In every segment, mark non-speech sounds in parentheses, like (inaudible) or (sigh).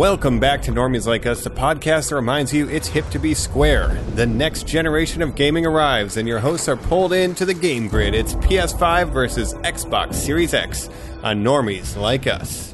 Welcome back to Normies Like Us, the podcast that reminds you it's hip to be square. The next generation of gaming arrives, and your hosts are pulled into the game grid. It's PS5 versus Xbox Series X on Normies Like Us.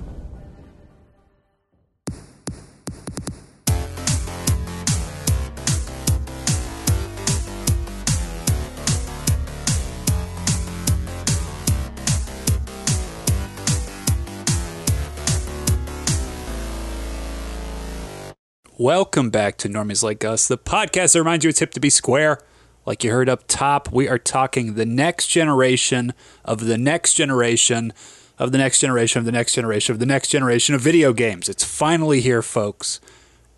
Welcome back to Normies Like Us, the podcast that reminds you it's hip to be square. Like you heard up top, we are talking the next generation of the next generation of the next generation of the next generation of the next generation of video games. It's finally here, folks.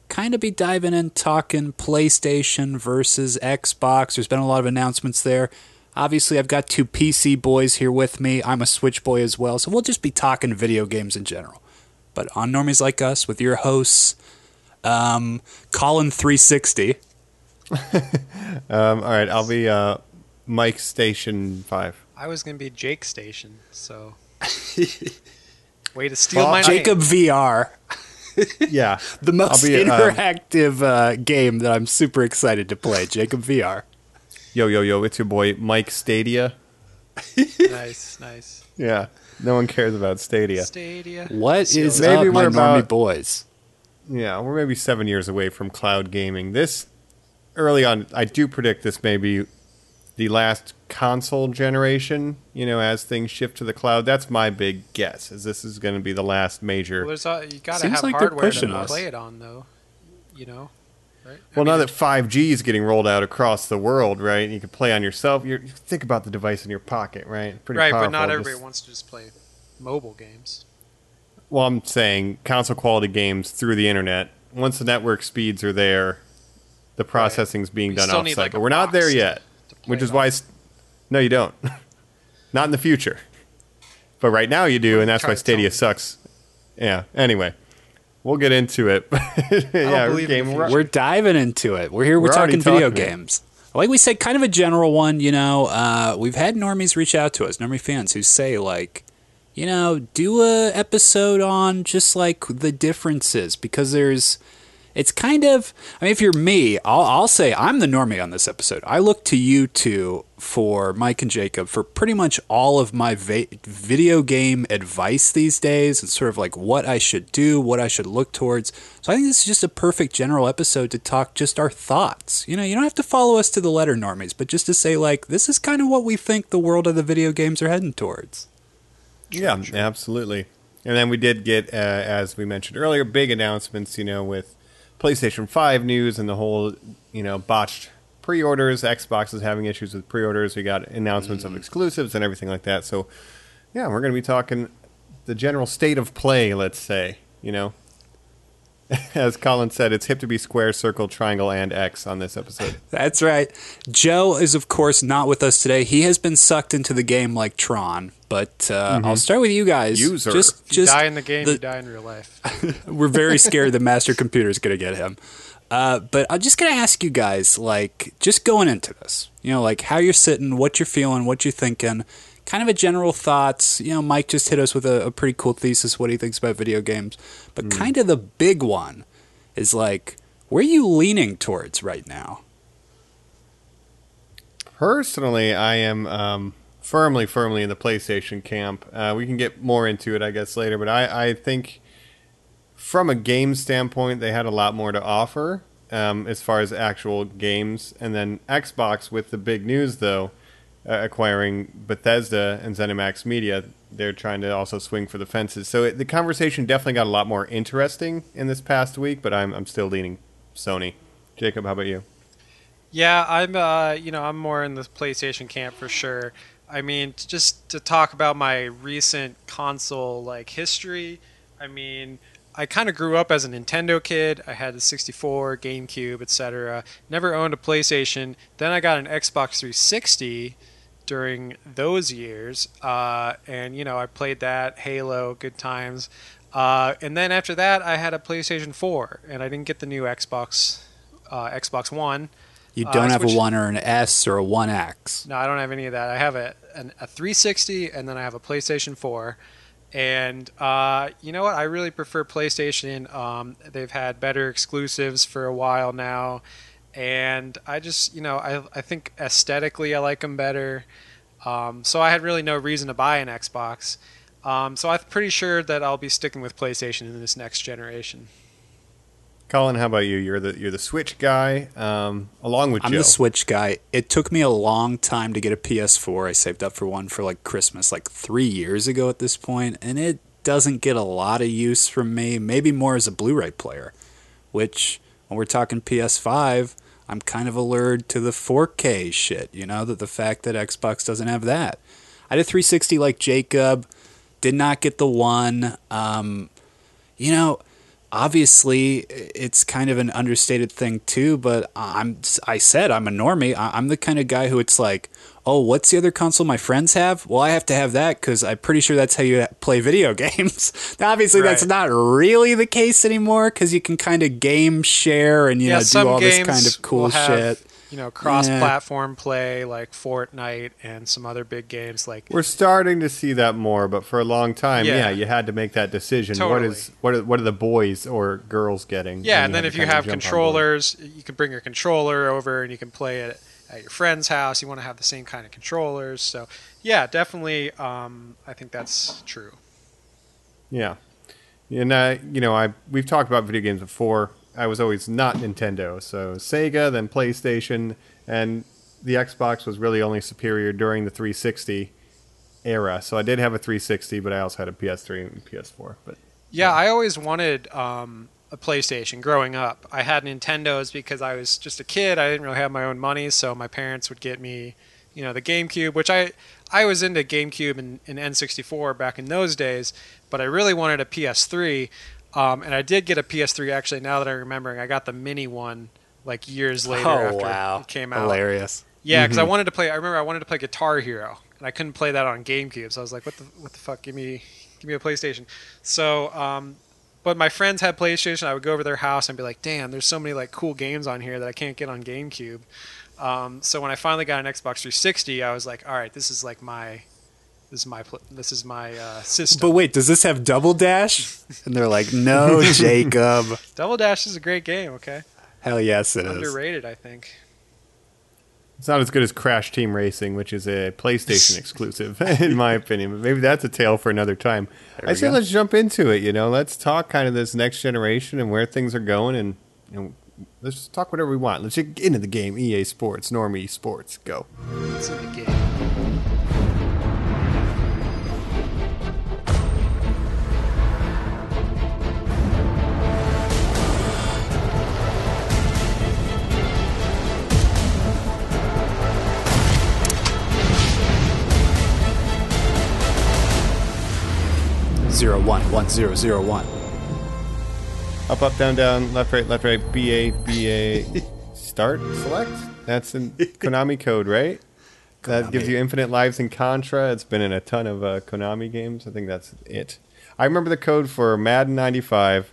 Kind of be diving in, talking PlayStation versus Xbox. There's been a lot of announcements there. Obviously, I've got two PC boys here with me. I'm a Switch boy as well, so we'll just be talking video games in general. But on Normies Like Us with your hosts, um, Colin 360. (laughs) Um, all right, I'll be uh, Mike Station 5. I was gonna be Jake Station, so (laughs) way to steal Well, my Jacob VR, (laughs) Yeah. the most I'll be, um, interactive uh, game that I'm super excited to play. Jacob VR. Yo, yo, yo, it's your boy Mike Stadia. nice, nice. Yeah. No one cares about Stadia. Stadia. What Steal is. Maybe up, my we're about- boys? Yeah, we're maybe seven years away from cloud gaming. This early on, I do predict this may be the last console generation. You know, as things shift to the cloud, that's my big guess. Is this is going to be the last major? Well, there's uh, you gotta have like hardware to us. play it on, though. You know, right? I well, now that five G is getting rolled out across the world, right? You can play on yourself. You're, you think about the device in your pocket, right? Pretty right, powerful. but not Just- everybody wants to just play mobile games. Well, I'm saying console quality games through the internet. Once the network speeds are there, the processing's being You done still offsite. like, but we're not there yet, to play which it is why. on. No, you don't. (laughs) not in the future. But right now you do, and that's why Stadia sucks. Yeah. Anyway, we'll get into it. (laughs) yeah, we're in game. we're- We're diving into it. We're here. We're, We're talking video talking it. games. Like we said, kind of a general one. You know, uh, we've had normies reach out to us, normie fans who say like, you know, do a episode on just like the differences because there's. It's kind of. I mean, if you're me, I'll, I'll say I'm the normie on this episode. I look to you two for Mike and Jacob for pretty much all of my va- video game advice these days and sort of like what I should do, what I should look towards. So I think this is just a perfect general episode to talk just our thoughts. You know, you don't have to follow us to the letter, normies, but just to say like this is kind of what we think the world of the video games are heading towards. Yeah, absolutely. And then we did get, uh, as we mentioned earlier, big announcements. You know, with PlayStation Five news and the whole, you know, botched pre-orders. Xbox is having issues with pre-orders. We got announcements of exclusives and everything like that. So, yeah, we're going to be talking the general state of play. Let's say, you know, (laughs) as Colin said, it's hip to be square, circle, triangle, and X on this episode. (laughs) That's right. Joe is, of course, not with us today. He has been sucked into the game like Tron. But uh, I'll start with you guys. User. Just, If you just die in the game, the- you die in real life. (laughs) we're very scared the master computer is going to get him. Uh, but I'm just going to ask you guys, like, just going into this, you know, like how you're sitting, what you're feeling, what you're thinking, kind of a general thoughts. You know, Mike just hit us with a, a pretty cool thesis, what he thinks about video games. But kind of the big one is like, where are you leaning towards right now? Personally, I am um, firmly, firmly in the PlayStation camp. Uh, we can get more into it, I guess, later. But I, I think, from a game standpoint, they had a lot more to offer um, as far as actual games. And then Xbox, with the big news, though, uh, acquiring Bethesda and ZeniMax Media, they're trying to also swing for the fences. So it, the conversation definitely got a lot more interesting in this past week. But I'm, I'm still leaning Sony. Jacob, how about you? Yeah, I'm. Uh, you know, I'm more in the PlayStation camp for sure. I mean, just to talk about my recent console like history. I mean, I kind of grew up as a Nintendo kid. I had the 64, GameCube, etc. Never owned a PlayStation. Then I got an Xbox 360 during those years, uh, and you know, I played that Halo, good times. Uh, and then after that, I had a PlayStation 4, and I didn't get the new Xbox, uh, Xbox One. You Uh, don't have a 1 or an S or a 1X. No, I don't have any of that. I have a an, a 360 and then I have a PlayStation 4. And uh, you know what? I really prefer PlayStation. Um, they've had better exclusives for a while now, and I just you know I I think aesthetically I like them better. Um, so I had really no reason to buy an Xbox. Um, so I'm pretty sure that I'll be sticking with PlayStation in this next generation. Colin, how about you? You're the you're the Switch guy, um, along with I'm Joe. the Switch guy. It took me a long time to get a PS4. I saved up for one for like Christmas, like three years ago at this point, and it doesn't get a lot of use from me. Maybe more as a Blu-ray player, which when we're talking PS5, I'm kind of allured to the 4K shit. You know that the fact that Xbox doesn't have that. I a 360 like Jacob, did not get the one. Um, you know, obviously it's kind of an understated thing too but i'm i said i'm a normie i'm the kind of guy who it's like oh what's the other console my friends have well i have to have that because i'm pretty sure that's how you (laughs) play video (laughs) games now, obviously that's not really the case anymore because you can kind of game share and you yeah, know do all this kind of cool have, shit You know, cross-platform play like Fortnite and some other big games like We're starting to see that more, but for a long time, yeah, Yeah. you had to make that decision. What Totally. is what are, what are the boys or girls getting? Yeah, And and then if you have jump on board. controllers, you can bring your controller over and you can play it at your friend's house. You want to have the same kind of controllers. So, yeah, definitely. Um, I think that's true. Yeah, and uh, you know, I we've talked about video games before. I was always not Nintendo, so Sega, then PlayStation, and the Xbox was really only superior during the 360 era. So I did have a 360, but I also had a PS3 and PS4. But Yeah, I always wanted um, a PlayStation growing up. I had Nintendos because I was just a kid. I didn't really have my own money, so my parents would get me, you know, the GameCube, which I I was into GameCube and, and N64 back in those days, but I really wanted a PS3. Um, and I did get a PS3 actually. Now that I'm remembering, I got the mini one like years later oh after wow it came out. hilarious Yeah, because I wanted to play. I remember I wanted to play Guitar Hero, and I couldn't play that on GameCube. So I was like, "What the what the fuck? Give me give me a PlayStation." So, um, but my friends had PlayStation. I would go over their house and be like, "Damn, there's so many like cool games on here that I can't get on GameCube." Um, so when I finally got an Xbox 360, I was like, "All right, this is like my this is my this is my uh, system." but wait does this have double dash (laughs) and they're like no jacob (laughs) Double Dash is a great game. Okay, hell yes it is underrated, I think. It's not as good as Crash Team Racing, which is a PlayStation (laughs) exclusive, (laughs) in my opinion. But maybe that's a tale for another time. I say go. let's jump into it. You know, let's talk kind of this next generation and where things are going, and you know, let's just talk whatever we want. Let's get into the game. EA Sports, Normie Sports, go. It's in the game. Zero one one zero zero one. Up, up, down, down, left, right, left, right, B A B A. (laughs) Start, select. That's in Konami code, right? That gives you infinite lives in Contra. It's been in a ton of uh, Konami games. I think that's it. I remember the code for Madden 95.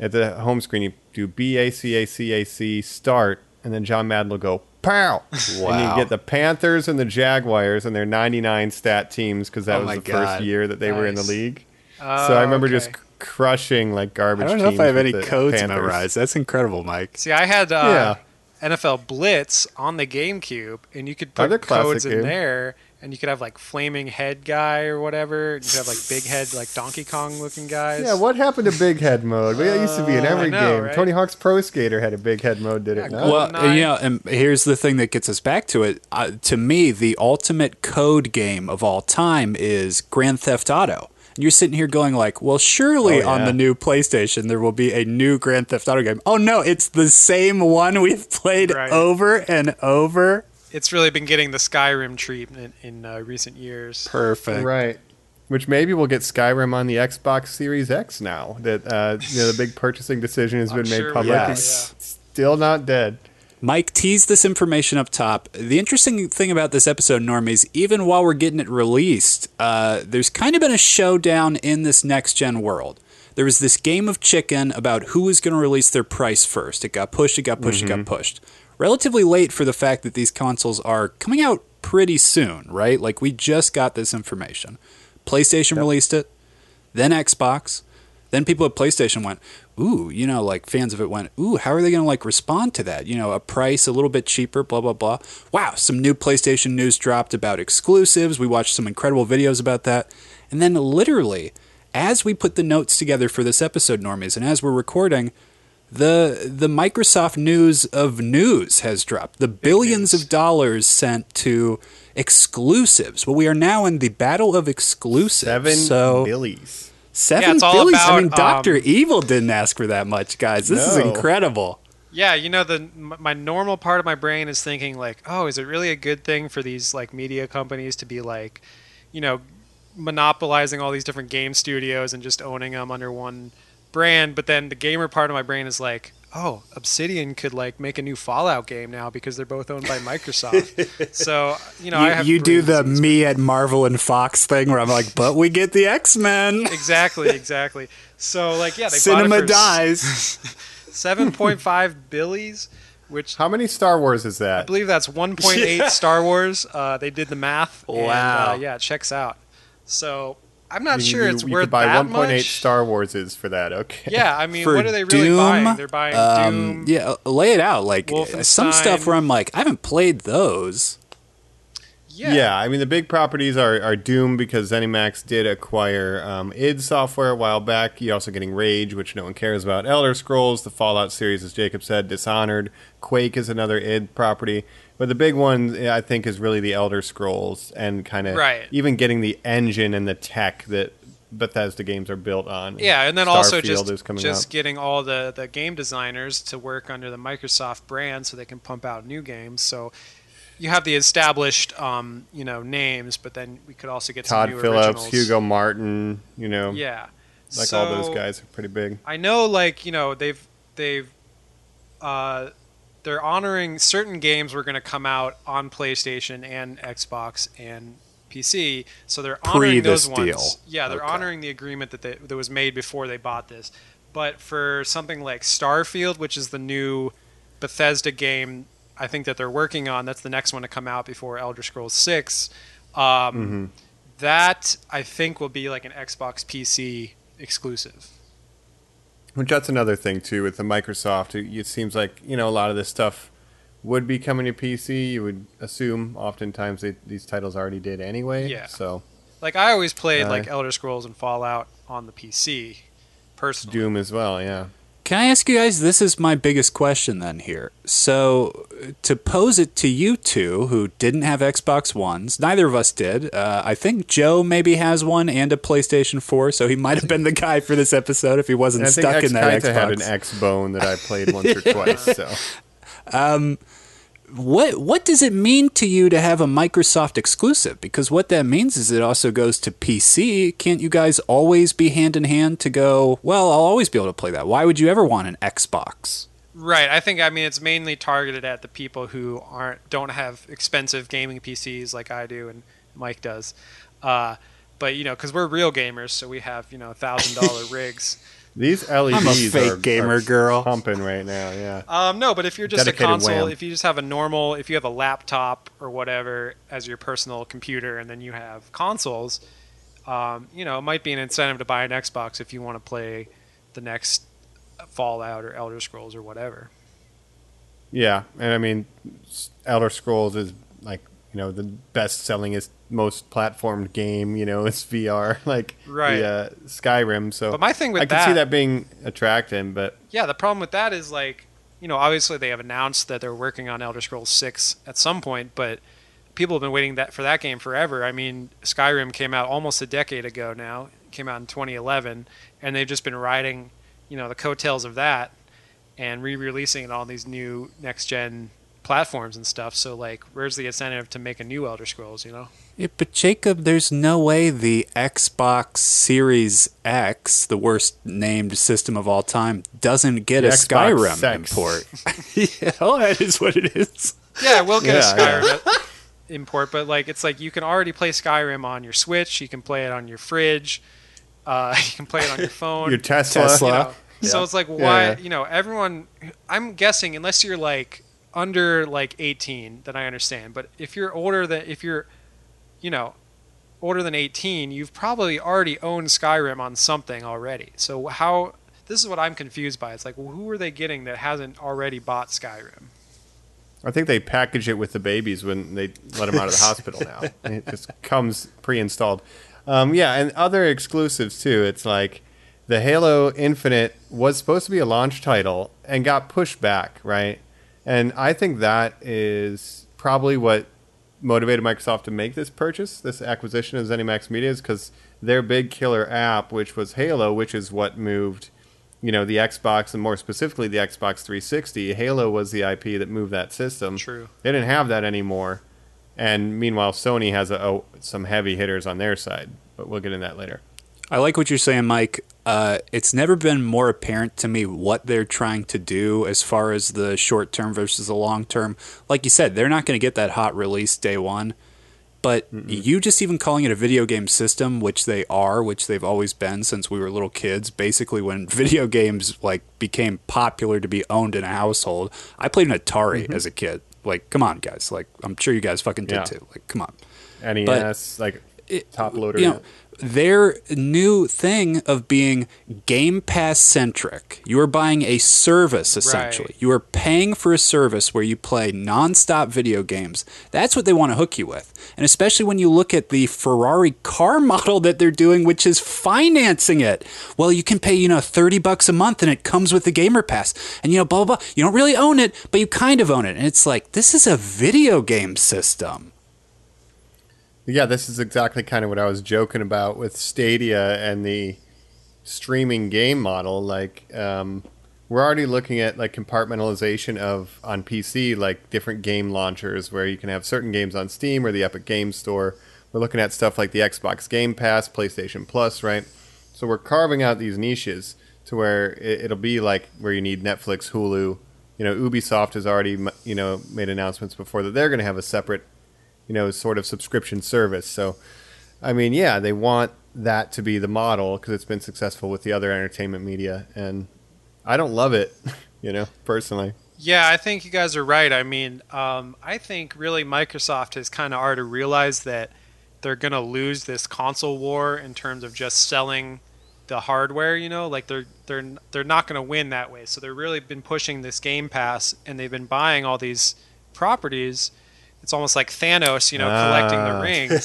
At the home screen, you do B A C A C A C start, and then John Madden will go pow. Wow. (laughs) And you get the Panthers and the Jaguars and their 99 stat teams because that Oh was the God. first year that they were in the Nice. league. Oh, so I remember okay. just crushing like garbage. I don't know if I have any the codes Panthers. memorized. That's incredible, Mike. See, I had uh, NFL Blitz on the GameCube, and you could put classic codes in game. there, and you could have like flaming head guy or whatever. You could have like big head, like Donkey Kong looking guys. Yeah, what happened to big head mode? Well, That used to be in Uh, every know, game. right? Tony Hawk's Pro Skater had a big head mode, did it Yeah, not? Well, Eye. you know, and here's the thing that gets us back to it. Uh, to me, the ultimate code game of all time is Grand Theft Auto. And you're sitting here going like, well, surely Oh, on the new PlayStation there will be a new Grand Theft Auto game. Oh no, it's the same one we've played Right. over and over. It's really been getting the Skyrim treatment in uh, recent years. Perfect. Right. Which maybe we'll get Skyrim on the Xbox Series X now that uh, you know the big (laughs) purchasing decision has I'm been made sure we public. will, It's Still not dead. Mike teased this information up top. The interesting thing about this episode, Normies, even while we're getting it released, uh, there's kind of been a showdown in this next gen world. There was this game of chicken about who was going to release their price first. It got pushed, it got pushed, it got pushed. Relatively late for the fact that these consoles are coming out pretty soon, right? Like we just got this information. PlayStation released it. then Xbox, then people at PlayStation went, ooh, you know, like fans of it went, ooh, how are they going to like respond to that? You know, a price a little bit cheaper, blah blah blah. Wow, some new PlayStation news dropped about exclusives. We watched some incredible videos about that, and then literally, as we put the notes together for this episode, normies, and as we're recording. The the Microsoft news of news has dropped. The billions of dollars sent to exclusives. Well, we are now in the battle of exclusives. Seven so billies. Seven Yeah, it's all billies. I about, mean, Doctor um, Evil didn't ask for that much, guys. This is incredible. Yeah, you know the my normal part of my brain is thinking like, oh, is it really a good thing for these like media companies to be like, you know, monopolizing all these different game studios and just owning them under one brand? But then the gamer part of my brain is like, oh, Obsidian could like make a new Fallout game now because they're both owned by Microsoft. (laughs) so you know, I You, have you do the reasons. me at Marvel and Fox thing where I'm like, but we get the X Men. (laughs) exactly, exactly. So like, yeah, they Cinema bought it for dies. (laughs) seven point five billies, which How many Star Wars is that? I believe that's 1.8 Star Wars. Uh, they did the math. and, Wow. uh, yeah, it checks out. So I'm not You- sure you, it's you worth could buy that 1.8 much. Star Warses for that. Okay. Yeah, I mean, For what are they really Doom, buying? They're buying um, Doom. yeah, lay it out. Like some stuff where I'm like, I haven't played those. Yeah. Yeah, I mean the big properties are, are Doom because ZeniMax did acquire um, id Software a while back. You're also getting Rage, which no one cares about. Elder Scrolls, the Fallout series, as Jacob said, Dishonored. Quake is another id property, but the big one I think is really the Elder Scrolls and kind of Right. even getting the engine and the tech that Bethesda games are built on. Yeah, and then also just just out. getting all the, the game designers to work under the Microsoft brand so they can pump out new games. So you have the established, um, you know, names, but then we could also get Todd some new Phillips, originals. Hugo Martin, you know, Yeah, like all those guys are pretty big. I know, like you know, they've they've uh, they're honoring certain games were going to come out on PlayStation and Xbox and PC, so they're honoring those ones. deal. Yeah, they're Okay. honoring the agreement that they, that was made before they bought this. But for something like Starfield, which is the new Bethesda game, I think that they're working on. That's the next one to come out before Elder Scrolls Six. Um, Mm-hmm. That I think will be like an Xbox PC exclusive. Which that's another thing too with the Microsoft. It, it seems like you know a lot of this stuff would be coming to PC. You would assume oftentimes they, these titles already did anyway. Yeah. So Like I always played Uh, like Elder Scrolls and Fallout on the PC, personally. Doom as well. Yeah. Can I ask you guys? This is my biggest question then here. So, to pose it to you two who didn't have Xbox Ones, neither of us did. Uh, I think Joe maybe has one and a PlayStation 4, so he might have been the guy for this episode if he wasn't I stuck in that Kaita had an Xbox. X Bone that I played once or twice. So (laughs) What what does it mean to you to have a Microsoft exclusive? Because what that means is it also goes to PC. Can't you guys always be hand in hand to go? Well, I'll always be able to play that. Why would you ever want an Xbox? Right. I think I mean it's mainly targeted at the people who aren't don't have expensive gaming PCs like I do and Mike does. Uh, but you know, because we're real gamers, so we have you know thousand dollar (laughs) rigs. These LEDs I'm a fake are, gamer are girl. pumping right now. Yeah. Um, no, but if you're just Dedicated a console, WAM. if you just have a normal, if you have a laptop or whatever as your personal computer, and then you have consoles, um, you know, it might be an incentive to buy an Xbox if you want to play the next Fallout or Elder Scrolls or whatever. Yeah, and I mean, Elder Scrolls is like you know the best sellingest, most platformed game. You know, (laughs) it's VR (laughs) like Right. the uh, Skyrim. So But my thing with I can see that being attractive, but yeah, the problem with that is like, you know, obviously they have announced that they're working on Elder Scrolls Six at some point, but people have been waiting that for that game forever. I mean, Skyrim came out almost a decade ago now. It came out in 2011, and they've just been riding, you know, the coattails of that and re-releasing it on these new next-gen platforms and stuff. So like, where's the incentive to make a new Elder Scrolls? You know? Yeah, but Jacob, there's no way the Xbox Series X, the worst named system of all time, doesn't get The a Xbox Skyrim sex. import. (laughs) yeah, (laughs) oh, that is what it is. Yeah, we'll get Yeah, a Skyrim import, but like it's like you can already play Skyrim on your Switch. You can play it on your fridge. Uh, (laughs) you can play it on your phone. your Tesla. Tesla. you know. So it's like why Yeah. you know everyone. I'm guessing unless you're like under like 18, then I understand. But if you're older than if you're, you know, older than 18, you've probably already owned Skyrim on something already. So how this is what I'm confused by. It's like, well, who are they getting that hasn't already bought Skyrim? I think they package it with the babies when they let them out of the (laughs) hospital now. It just comes pre-installed. Um, yeah, and other exclusives too. It's like the Halo Infinite was supposed to be a launch title and got pushed back, right? And I think that is probably what motivated Microsoft to make this purchase, this acquisition of ZeniMax Media, is because their big killer app, which was Halo, which is what moved you know the Xbox and more specifically the Xbox 360. Halo was the IP that moved that system. True. They didn't have that anymore, and meanwhile Sony has a, a, some heavy hitters on their side. But we'll get in that later. I like what you're saying, Mike. Uh, it's never been more apparent to me what they're trying to do as far as the short term versus the long term. Like you said, they're not going to get that hot release day one. But Mm-mm. you just even calling it a video game system, which they are, which they've always been since we were little kids. Basically, when (laughs) video games like became popular to be owned in a household, I played an Atari mm-hmm. as a kid. Like, come on, guys! Like, I'm sure you guys fucking did yeah. too. Like, come on. NES, but like it, top loader. You know, their new thing of being Game Pass centric. You are buying a service essentially. Right. You are paying for a service where you play nonstop video games. That's what they want to hook you with. And especially when you look at the Ferrari car (laughs) model that they're doing which is financing it. Well, you can pay, you know, 30 bucks a month and it comes with the Gamer Pass. And you know, blah blah blah. You don't really own it, but you kind of own it. And it's like this is a video game system. Yeah, this is exactly kind of what I was joking about with Stadia and the streaming game model. Like, um, we're already looking at like compartmentalization of on PC, like different game launchers where you can have certain games on Steam or the Epic Game Store. We're looking at stuff like the Xbox Game Pass, PlayStation Plus, right? So we're carving out these niches to where it, will be like where you need Netflix, Hulu. You know, Ubisoft has already you know made announcements before that they're going to have a separate you know, sort of subscription service. So, I mean, yeah, they want that to be the model because it's been successful with the other entertainment media, and I don't love it, (laughs) you know, personally. Yeah, I think you guys are right. I mean, um, I think really Microsoft has kind of already realized that they're going to lose this console war in terms of just selling the hardware. You know, like they're they're they're not going to win that way. So they're really been pushing this Game Pass, and they've been buying all these properties it's almost like Thanos, you know, collecting the ah. rings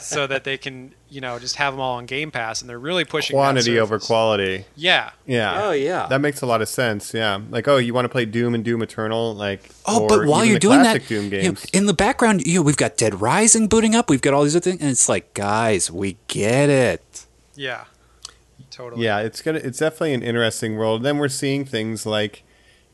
(laughs) so that they can, you know, just have them all on Game Pass, and they're really pushing quantity over quality. Yeah. Yeah. Oh yeah. That makes a lot of sense. Yeah. Like, oh, you want to play Doom and Doom Eternal, like. Oh, but while you're doing that, you know, in the background, you know, we've got Dead Rising booting up. We've got all these other things, and it's like, guys, we get it. Yeah. Totally. Yeah, it's gonna. It's definitely an interesting world. Then we're seeing things like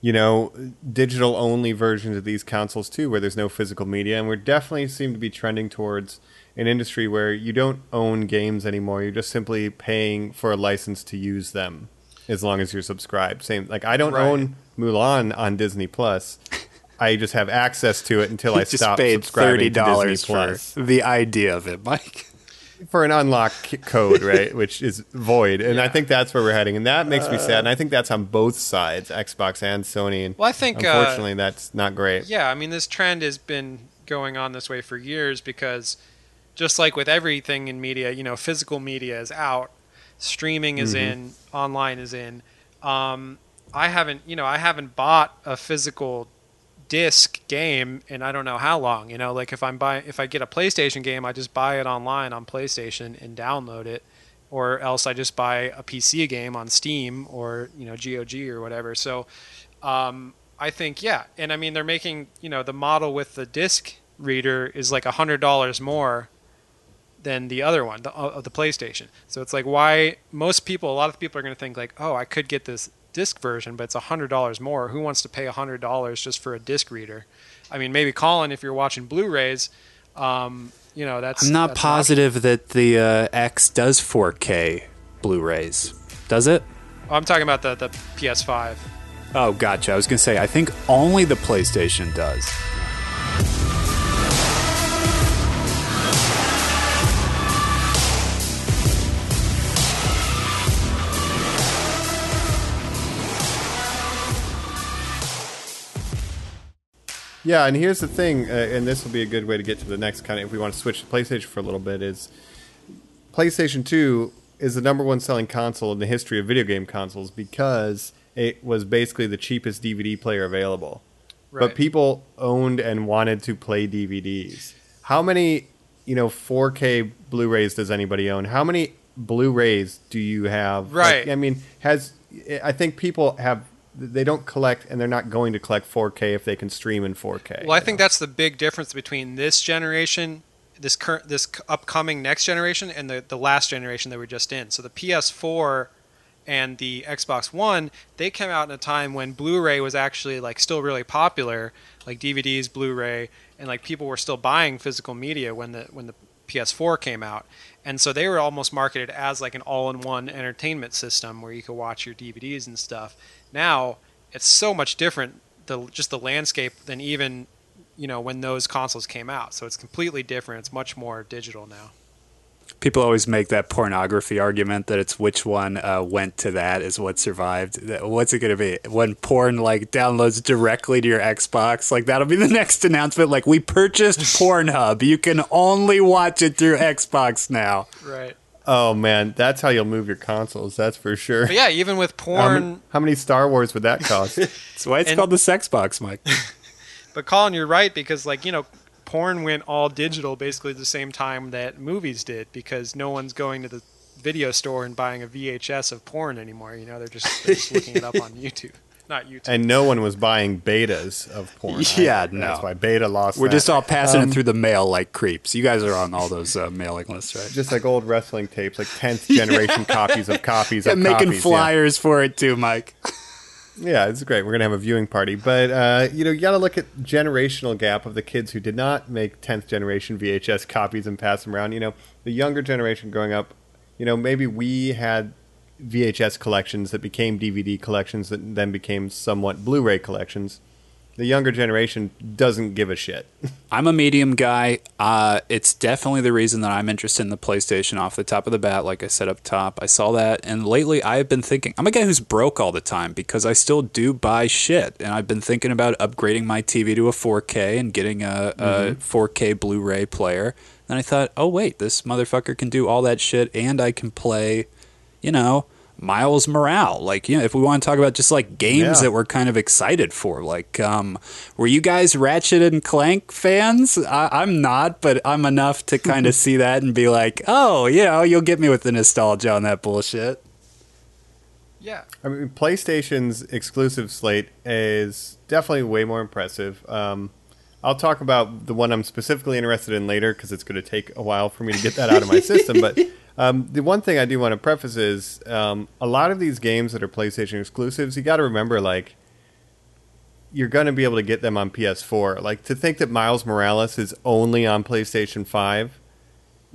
you know, digital only versions of these consoles too, where there's no physical media. And we're definitely seem to be trending towards an industry where you don't own games anymore. You're just simply paying for a license to use them as long as you're subscribed. Same, like I don't right. own Mulan on Disney Plus. I just have access to it until I stop paid subscribing to Disney Plus. the idea of it, Mike for an unlock code, (laughs) right? Which is void, and yeah. I think that's where we're heading, and that makes me sad. And I think that's on both sides, Xbox and Sony. And well, I think uh, unfortunately uh, that's not great. Yeah, I mean this trend has been going on this way for years because just like with everything in media, you know, physical media is out, streaming is mm-hmm. in, online is in. Um, I haven't, you know, I haven't bought a physical disc game and I don't know how long. You know, like if I'm buying if I get a PlayStation game, I just buy it online on PlayStation and download it, or else I just buy a PC game on Steam or you know GOG or whatever. So um, I think yeah, and I mean they're making you know the model with the disc reader is like a hundred dollars more than the other one, the, uh, the PlayStation. So it's like why most people, a lot of people are going to think like, oh, I could get this disc version, but it's hundred dollars more. Who wants to pay hundred dollars just for a disc reader? I mean, maybe Colin, if you're watching Blu-rays, um, you know that's. I'm not that's positive that the uh, X does 4K Blu-rays. Does it? I'm talking about the the PS5. Oh, gotcha. I was gonna say I think only the PlayStation does. Yeah, and here's the thing, uh, and this will be a good way to get to the next kind of if we want to switch to PlayStation for a little bit is PlayStation 2 is the number one selling console in the history of video game consoles because it was basically the cheapest DVD player available. Right. But people owned and wanted to play DVDs. How many, you know, 4K Blu-rays does anybody own? How many Blu-rays do you have? Right. Like, I mean, has I think people have they don't collect and they're not going to collect 4K if they can stream in 4K. Well, I think know? that's the big difference between this generation, this current, this upcoming next generation, and the the last generation that we're just in. So the PS4 and the Xbox One, they came out in a time when Blu-ray was actually like still really popular, like DVDs, Blu-ray, and like people were still buying physical media when the when the PS4 came out. And so they were almost marketed as like an all-in-one entertainment system where you could watch your DVDs and stuff. Now, it's so much different the just the landscape than even you know when those consoles came out. So it's completely different. It's much more digital now. People always make that pornography argument that it's which one uh, went to that is what survived. What's it going to be? When porn like downloads directly to your Xbox, like that'll be the (laughs) next announcement. Like we purchased (laughs) Pornhub, you can only watch it through Xbox now. Right. Oh man, that's how you'll move your consoles. That's for sure. But yeah, even with How many, porn. how many Star Wars would that cost? (laughs) That's why it's And- called the sex box, Mike. (laughs) But Colin, you're right because like you know, porn went all digital basically at the same time that movies did because no one's going to the video store and buying a VHS of porn anymore. You know, they're just, they're just looking it up on (laughs) YouTube, not YouTube. and no one was buying betas of porn. (laughs) Yeah, either. no. That's why beta lost. We're that. just all passing Um, it through the mail like creeps. You guys are on all those uh, mailing lists, right? just like old wrestling tapes, like tenth (laughs) generation copies of copies Yeah, of making copies, yeah. flyers for it too, Mike. Yeah, it's great. We're gonna have a viewing party, but uh, you know, you got to look at generational gap of the kids who did not make tenth generation VHS copies and pass them around. You know, the younger generation growing up, you know, maybe we had VHS collections that became DVD collections that then became somewhat Blu-ray collections. The younger generation doesn't give a shit. (laughs) I'm a medium guy. Uh, it's definitely the reason that I'm interested in the PlayStation off the top of the bat. Like I said up top, I saw that, and lately I have been thinking. I'm a guy who's broke all the time because I still do buy shit, and I've been thinking about upgrading my TV to a 4K and getting a, a 4K Blu-ray player. And I thought, oh wait, this motherfucker can do all that shit, and I can play, you know. Miles Morale, like you know, if we want to talk about just like games Yeah. that we're kind of excited for, like, um, were you guys Ratchet and Clank fans? I, I'm not, but I'm enough to (laughs) kind of see that and be like, oh, you know, you'll get me with the nostalgia on that bullshit. yeah. I mean, PlayStation's exclusive slate is definitely way more impressive. Um, I'll talk about the one I'm specifically interested in later because it's going to take a while for me to get that out of my system. But (laughs) um, the one thing I do want to preface is um, a lot of these games that are PlayStation exclusives, you got to remember, like, you're going to be able to get them on PS4. Like, to think that Miles Morales is only on PlayStation 5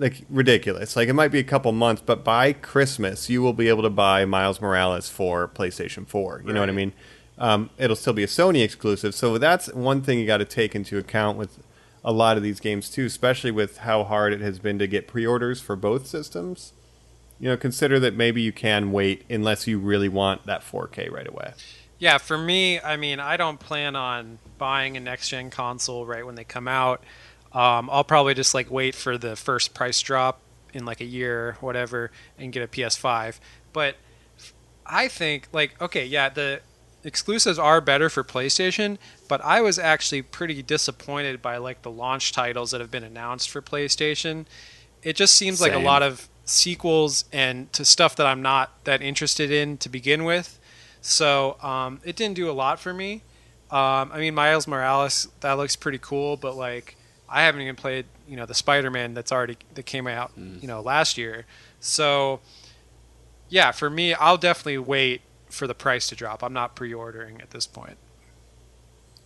like ridiculous. Like it might be a couple months, but by Christmas you will be able to buy Miles Morales for PlayStation 4. You know what I mean? Um, it'll still be a Sony exclusive, so that's one thing you got to take into account with a lot of these games too, especially with how hard it has been to get pre-orders for both systems. You know, consider that maybe you can wait unless you really want that 4K right away. Yeah, for me, I mean, I don't plan on buying a next gen console right when they come out. Um, I'll probably just like wait for the first price drop in like a year whatever and get a PS5. But I think like okay, yeah, the exclusives are better for PlayStation, but I was actually pretty disappointed by like the launch titles that have been announced for PlayStation. It just seems like a lot of sequels and to stuff that I'm not that interested in to begin with. So um, it didn't do a lot for me. Um, I mean, Miles Morales that looks pretty cool, but like I haven't even played you know the Spider-Man that's already that came out you know last year. So yeah, for me, I'll definitely wait for the price to drop. I'm not pre-ordering at this point.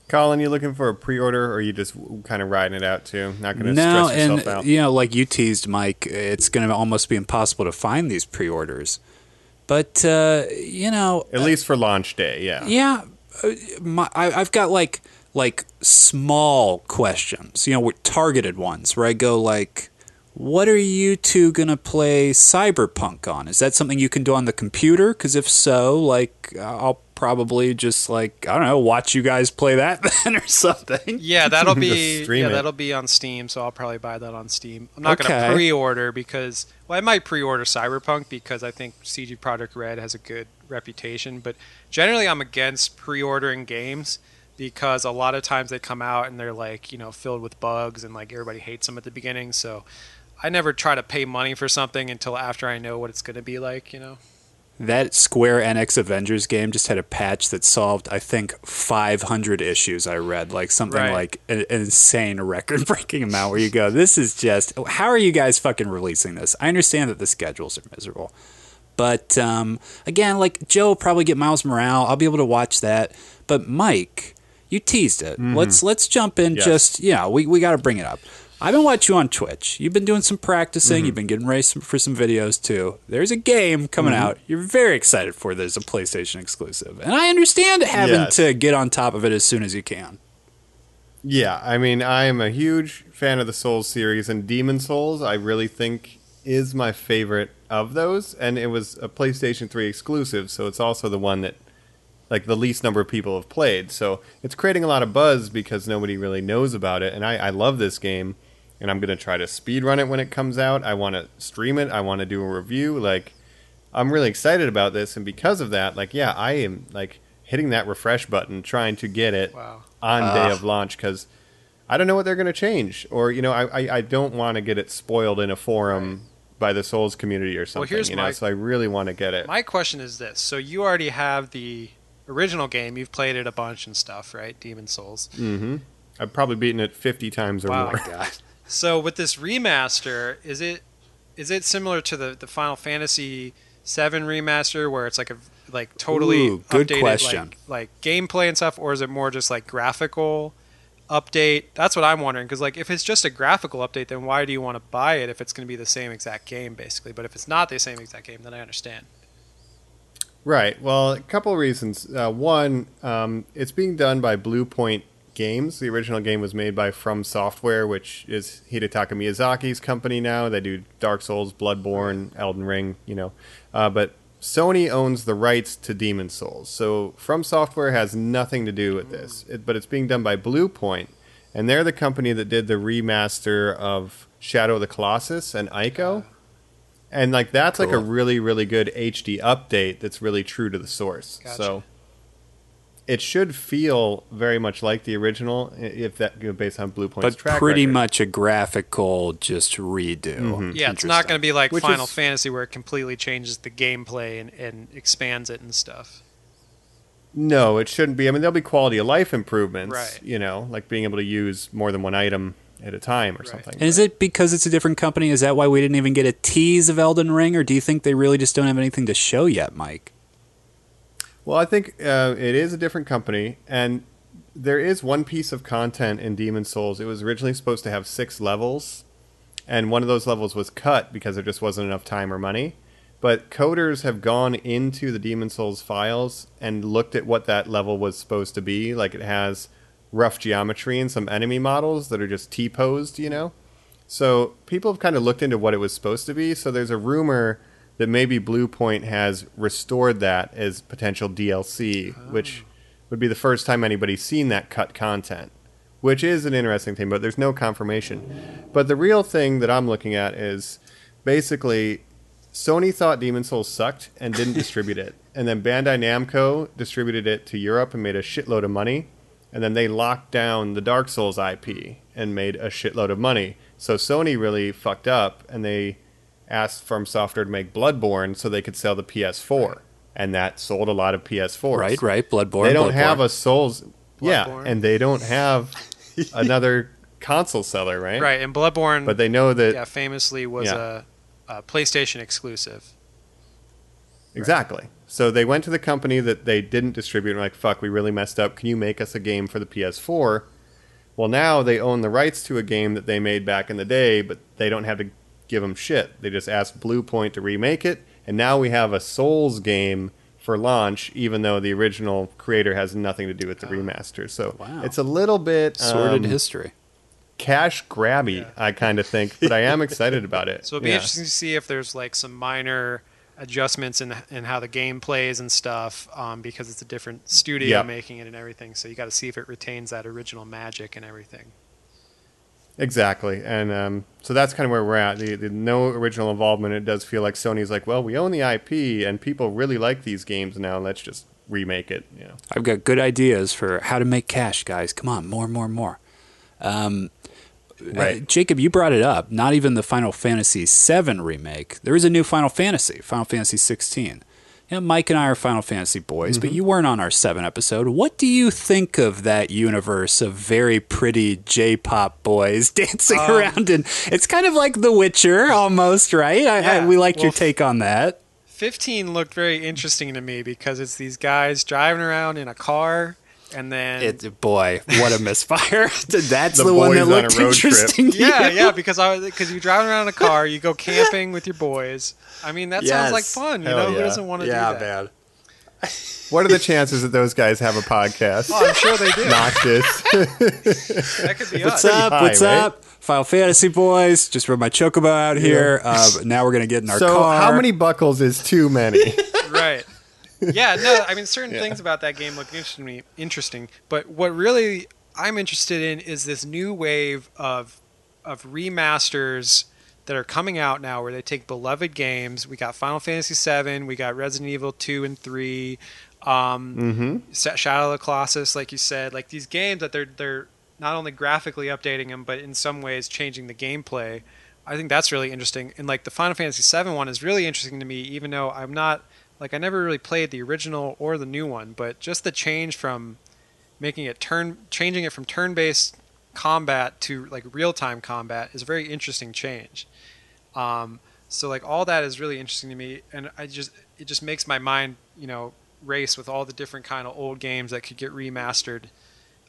Colin, you looking for a pre-order, or are you just kind of riding it out too? Not going to No, stress yourself and out. you know, like you teased, Mike, it's going to almost be impossible to find these pre-orders. But uh, you know, At least for launch day, yeah. Yeah, uh, my, I, I've got like like small questions, you know, targeted ones where I go like, "What are you two gonna play Cyberpunk on? Is that something you can do on the computer? Because if so, like, uh, I'll probably just like I don't know, watch you guys play that (laughs) then or something. Yeah, that'll (laughs) be yeah, it. that'll be on Steam, so I'll probably buy that on Steam. I'm not Okay. gonna pre-order because well, I might pre-order Cyberpunk because I think CD Projekt Red has a good reputation, but generally I'm against pre-ordering games because a lot of times they come out and they're like, you know, filled with bugs and like everybody hates them at the beginning, so I never try to pay money for something until after I know what it's going to be like, you know. That Square Enix Avengers game just had a patch that solved, I think, 500 issues. I read like something Right. like an, an insane record-breaking amount. Where you go, this is just how are you guys fucking releasing this? I understand that the schedules are miserable, but um, again, like Joe will probably get Miles Morale. I'll be able to watch that. But Mike, you teased it. Let's let's jump in. Yes. Just yeah, we we got to bring it up. I've been watching you on Twitch. You've been doing some practicing. Mm-hmm. You've been getting ready for some videos too. There's a game coming mm-hmm. out. You're very excited for. There's a PlayStation exclusive, and I understand having Yes. to get on top of it as soon as you can. Yeah, I mean, I am a huge fan of the Souls series, and Demon's Souls, I really think, is my favorite of those. And it was a PlayStation 3 exclusive, so it's also the one that, like, the least number of people have played. So it's creating a lot of buzz because nobody really knows about it. And I, I love this game, and I'm going to try to speedrun it when it comes out. I want to stream it, I want to do a review. Like, I'm really excited about this, and because of that, like, yeah, I am, like, hitting that refresh button, trying to get it Wow. on day of launch because I don't know what they're going to change, or you know, I I, I don't want to get it spoiled in a forum by the Souls community or something. here's you know, my- so I really want to get it. My question is this: So you already have the original game. You've played it a bunch and stuff, right? Demon's Souls. Mm-hmm. I've probably beaten it fifty times or Wow. more. God. (laughs) (laughs) So with this remaster, is it is it similar to the the Final Fantasy VII remaster, where it's like a like totally Ooh, good updated, question. Like, like gameplay and stuff, or is it more just like graphical update? That's what I'm wondering. Because like if it's just a graphical update, then why do you want to buy it if it's going to be the same exact game, basically? But if it's not the same exact game, then I understand. Right. Well, a couple of reasons. Uh, one, um, it's being done by Bluepoint Games. The original game was made by FromSoftware, which is Hidetaka Miyazaki's company now. They do Dark Souls, Bloodborne, Elden Ring, you know. Uh, but Sony owns the rights to Demon's Souls. So FromSoftware has nothing to do with this. It, but it's being done by Bluepoint, and they're the company that did the remaster of Shadow of the Colossus and Ico. And like that's like a really really good HD update that's really true to the source. Gotcha. So it should feel very much like the original if that you know, based on Bluepoint's But track pretty record. much a graphical just redo. Mhm. Yeah, it's not going to be like Which Final is- Fantasy where it completely changes the gameplay and, and expands it and stuff. No, it shouldn't be. I mean, there'll be quality of life improvements, Right. you know, like being able to use more than one item at a time or Right. something. And is it because it's a different company? Is that why we didn't even get a tease of Elden Ring, or do you think they really just don't have anything to show yet, Mike? Well, I think uh, it is a different company, and there is one piece of content in Demon's Souls. It was originally supposed to have six levels, and one of those levels was cut because there just wasn't enough time or money. But coders have gone into the Demon's Souls files and looked at what that level was supposed to be. Like it has rough geometry and some enemy models that are just T posed, you know? So people have kind of looked into what it was supposed to be. So there's a rumor that maybe Bluepoint has restored that as potential DLC, oh. which would be the first time anybody's seen that cut content, which is an interesting thing, but there's no confirmation. But the real thing that I'm looking at is basically Sony thought Demon's Souls sucked and didn't (laughs) distribute it. And then Bandai Namco distributed it to Europe and made a shitload of money. And then they locked down the Dark Souls IP and made a shitload of money. So Sony really fucked up and they asked FromSoftware to make Bloodborne so they could sell the PS4. And that sold a lot of PS4s. Right, right. Bloodborne. They don't Bloodborne. have a Souls. Yeah, Bloodborne. and they don't have (laughs) another console seller, right? Right, and Bloodborne, But they know that yeah, famously was Yeah. a, a PlayStation exclusive. Exactly. So they went to the company that they didn't distribute and like, fuck, we really messed up. Can you make us a game for the PS4? Well, now they own the rights to a game that they made back in the day, but they don't have to give them shit. They just asked Bluepoint to remake it, and now we have a Souls game for launch, even though the original creator has nothing to do with the remaster. So Wow. it's a little bit sordid um, history. cash grabby, Yeah. I kind of think, but I am excited about it. (laughs) So it'll be Yeah. interesting to see if there's like some minor adjustments in in how the game plays and stuff um, because it's a different studio Yeah. making it and everything. So you got to see if it retains that original magic and everything. Exactly, and um, so that's kind of where we're at. The, the no original involvement. It does feel like Sony's like, well, we own the IP, and people really like these games now. Let's just remake it. You know, I've got good ideas for how to make cash, guys. Come on, more, more, more. Um, Right. uh, Jacob, you brought it up. Not even the Final Fantasy VII remake. There is a new Final Fantasy, Final Fantasy 16. You know, Mike and I are Final Fantasy boys, but you weren't on our 7 episode. What do you think of that universe of very pretty J-pop boys (laughs) dancing Um, around? And it's kind of like The Witcher, almost, right? I, I, Yeah, we liked your take on that. 15 looked very interesting to me because it's these guys driving around in a car and then It, boy, what a misfire! (laughs) That's The the, one that boys on a looked road trip. interesting. to yeah, you. yeah, because I because you're driving around in a car, you go camping with your boys. I mean, that sounds like fun. You Hell know, who doesn't want to yeah, do that? man. what are the chances that those guys have a podcast? Oh, I'm sure they do. Noctis. (laughs) that could be What's us. up? high, What's right? up? Final Fantasy boys. Just rode my chocobo out here. Uh, now we're gonna get in our so, car. how many buckles is too many? (laughs) right. Yeah, no, I mean certain things about that game look interesting, interesting, but what really I'm interested in is this new wave of of remasters that are coming out now where they take beloved games. We got Final Fantasy VII, we got Resident Evil 2 and 3, um, mm-hmm. Shadow of the Colossus, like you said, like these games that they're they're not only graphically updating them, but in some ways changing the gameplay. I think that's really interesting. And like the Final Fantasy VII one is really interesting to me, even though I'm not like I never really played the original or the new one, but just the change from making it turn, changing it from turn-based combat to like real-time combat is a very interesting change. Um, so like all that is really interesting to me, and I just it just makes my mind you know race with all the different kind of old games that could get remastered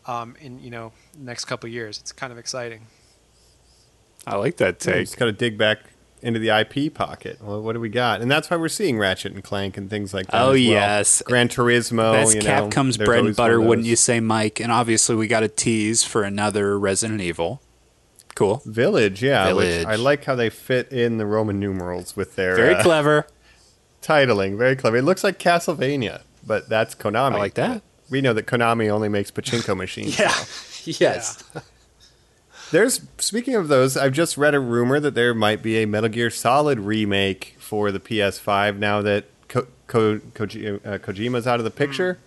um, in you know next couple years. It's kind of exciting. I like that take. Just got to dig back into the IP pocket. Well, what do we got? And that's why we're seeing Ratchet and Clank and things like that. Oh, well. yes. Gran Turismo. That's you know, Capcom's bread and butter, wouldn't you say, Mike? And obviously, we got a tease for another Resident Evil. Cool. Village, yeah. which Village. I like how they fit in the Roman numerals with their Very uh, clever. titling. Very clever. It looks like Castlevania, but that's Konami. I like that. We know that Konami only makes pachinko (laughs) machines. Yeah. (laughs) Yes. (laughs) There's speaking of those, I've just read a rumor that there might be a Metal Gear Solid remake for the PS5 now that Ko- Ko- Koji- uh, Kojima's out of the picture.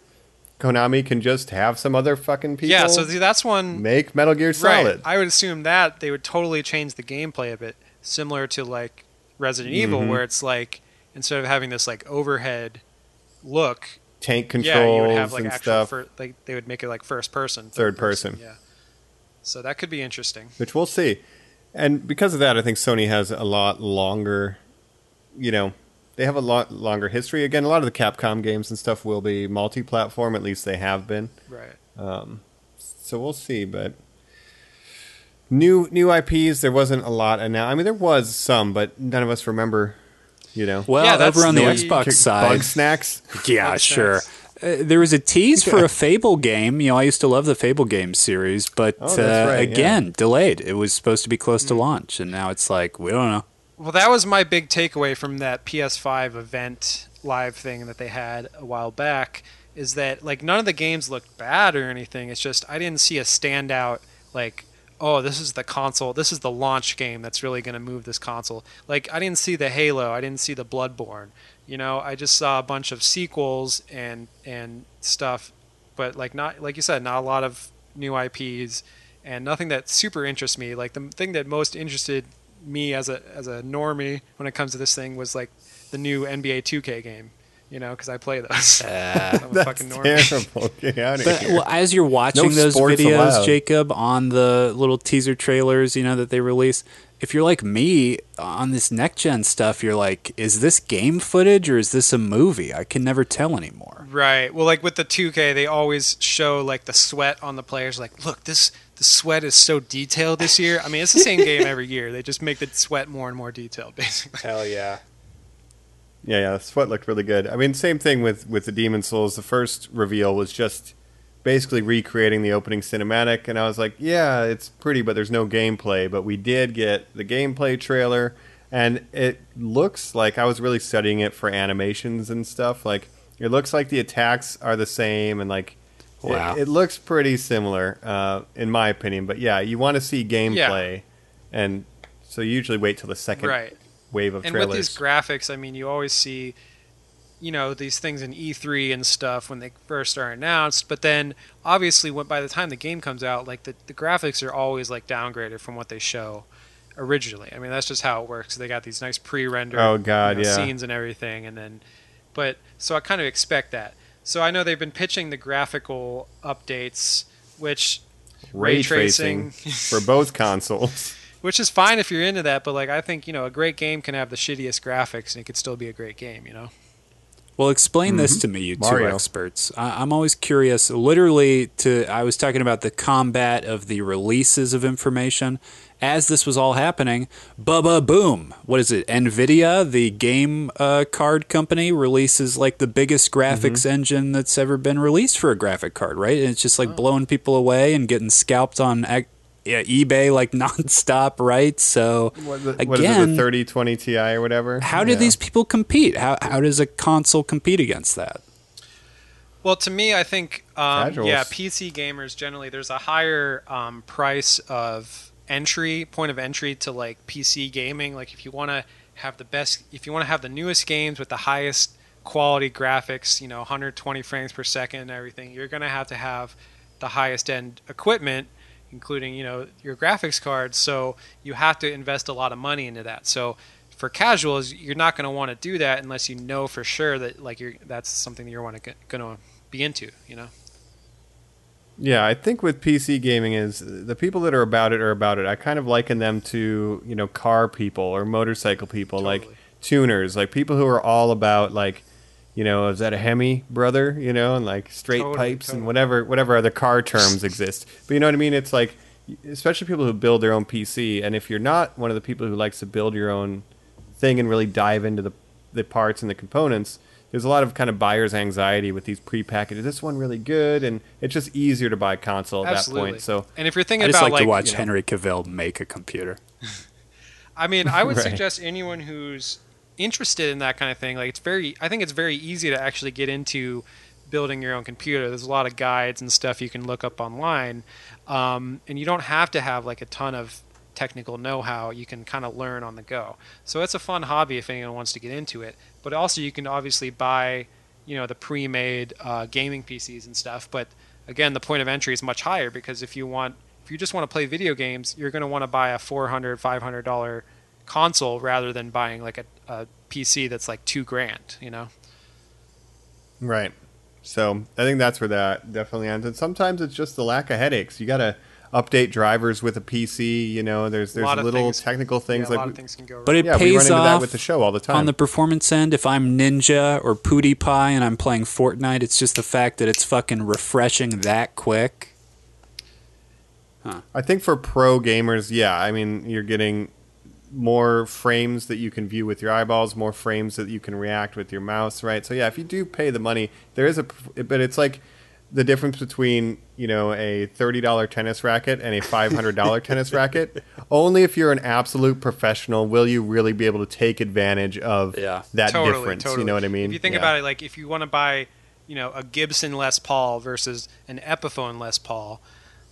Konami can just have some other fucking people yeah, so that's one make Metal Gear Solid. Right. I would assume that they would totally change the gameplay a bit, similar to like Resident Evil, Mhm. where it's like instead of having this like overhead look, Tank controls, yeah, you would have like and actual stuff, fir- like they would make it like first person, Third person. Yeah. So that could be interesting. which we'll see. And because of that, I think Sony has a lot longer, you know, they have a lot longer history. Again, a lot of the Capcom games and stuff will be multi-platform. At least they have been. Right. Um, so we'll see. But new new IPs, there wasn't a lot. And now, I mean, there was some, but none of us remember. You know, Well, Yeah, that's over on the the- Xbox Bug side, snacks. yeah, Bug sure. snacks. Uh, there was a tease for a (laughs) Fable game. You know, I used to love the Fable game series, but Oh, uh, right, yeah. again, delayed. It was supposed to be close Mm. to launch, and now it's like we don't know. Well, that was my big takeaway from that PS5 event live thing that they had a while back. Is that like none of the games looked bad or anything? It's just I didn't see a standout like, oh, this is the console, this is the launch game that's really going to move this console. Like I didn't see the Halo, I didn't see the Bloodborne. You know, I just saw a bunch of sequels and and stuff, but like not like you said, not a lot of new IPs and nothing that super interests me. Like the thing that most interested me as a as a normie when it comes to this thing was like the new NBA 2K game, you know, because I play those. (laughs) Uh, I'm a That's fucking normie. terrible. (laughs) Get out of But here. well, as you're watching No those videos, allowed. Jacob, on the little teaser trailers, you know that they release, if you're like me on this next gen stuff, you're like, is this game footage or is this a movie? I can never tell anymore. Right. Well, like with the 2K, they always show like the sweat on the players. Like, look, this the sweat is so detailed this year. I mean, it's the same game (laughs) every year. They just make the sweat more and more detailed, basically. Hell yeah! Yeah, yeah, the sweat looked really good. I mean, same thing with with the Demon's Souls. The first reveal was just basically recreating the opening cinematic, and I was like, yeah, it's pretty, but there's no gameplay. But we did get the gameplay trailer, and it looks like I was really studying it for animations and stuff. Like it looks like the attacks are the same, and like it- Wow. it, looks pretty similar, uh, in my opinion. But yeah, you want to see gameplay, and so you usually wait till the second Right. Wave of and trailers. with these graphics, I mean, you always see, you know, these things in E3 and stuff when they first are announced. But then, obviously, when, by the time the game comes out, like the, the graphics are always like downgraded from what they show originally. I mean, that's just how it works. They got these nice pre-rendered Oh, God, you know, yeah. scenes and everything, and then, but so I kind of expect that. So I know they've been pitching the graphical updates, which ray, ray tracing, tracing. for both consoles. (laughs) which is fine if you're into that, but like I think you know a great game can have the shittiest graphics and it could still be a great game. You know. Well, explain this to me, you two Mario. experts. I- I'm always curious. Literally, to I was talking about the combat of the releases of information as this was all happening. Bubba boom! What is it? Nvidia, the game uh, card company, releases like the biggest graphics engine that's ever been released for a graphic card, right? And it's just like blowing people away and getting scalped on ac- yeah, eBay like (laughs) nonstop, right? So What, the, again, what is it, the 3020 Ti or whatever? how do Yeah. these people compete? How how does a console compete against that? Well, to me, I think um, yeah, PC gamers generally there's a higher um, price of entry point of entry to like PC gaming. Like if you want to have the best, if you want to have the newest games with the highest quality graphics, you know, 120 frames per second and everything, you're gonna have to have the highest end equipment, including you know your graphics cards. So you have to invest a lot of money into that. So for casuals, you're not going to want to do that unless you know for sure that like you're that's something that you're want to going to be into. You know. Yeah, I think with PC gaming is the people that are about it are about it. I kind of liken them to you know car people or motorcycle people, like tuners, like people who are all about like you know is that a Hemi brother, you know, and like straight Totally, pipes and whatever whatever other car terms exist. But you know what I mean? It's like especially people who build their own PC, and if you're not one of the people who likes to build your own thing and really dive into the the parts and the components. There's a lot of kind of buyer's anxiety with these prepackaged. Is this one really good? And it's just easier to buy a console at Absolutely. that point. So and if you're thinking I just about like, to watch you know, Henry Cavill make a computer. (laughs) I mean, I would (laughs) Right. suggest anyone who's interested in that kind of thing. Like, it's very. I think it's very easy to actually get into building your own computer. There's a lot of guides and stuff you can look up online, um, and you don't have to have like a ton of technical know-how. You can kind of learn on the go. So it's a fun hobby if anyone wants to get into it. But also, you can obviously buy, you know, the pre-made uh, gaming PCs and stuff. But again, the point of entry is much higher because if you want, if you just want to play video games, you're going to want to buy a 400 500 dollar console rather than buying like a, a PC that's like two grand. You know. right. So I think that's where that definitely ends. And sometimes it's just the lack of headaches. You got to update drivers with a PC. You know, there's there's lot of little things- technical things yeah, a like lot of things can go wrong. But it yeah, we run pays into that off with the show all the time. on the performance end. If I'm Ninja or PewDiePie and I'm playing Fortnite, it's just the fact that it's fucking refreshing that quick. Huh. I think for pro gamers, yeah, I mean, you're getting more frames that you can view with your eyeballs, more frames that you can react with your mouse, right? So yeah, if you do pay the money, there is a, but it's like the difference between you know a thirty dollar tennis racket and a five hundred dollar (laughs) tennis racket. Only if you're an absolute professional will you really be able to take advantage of Yeah. that totally, difference. Totally. You know what I mean? If you think Yeah. about it, like if you want to buy, you know, a Gibson Les Paul versus an Epiphone Les Paul,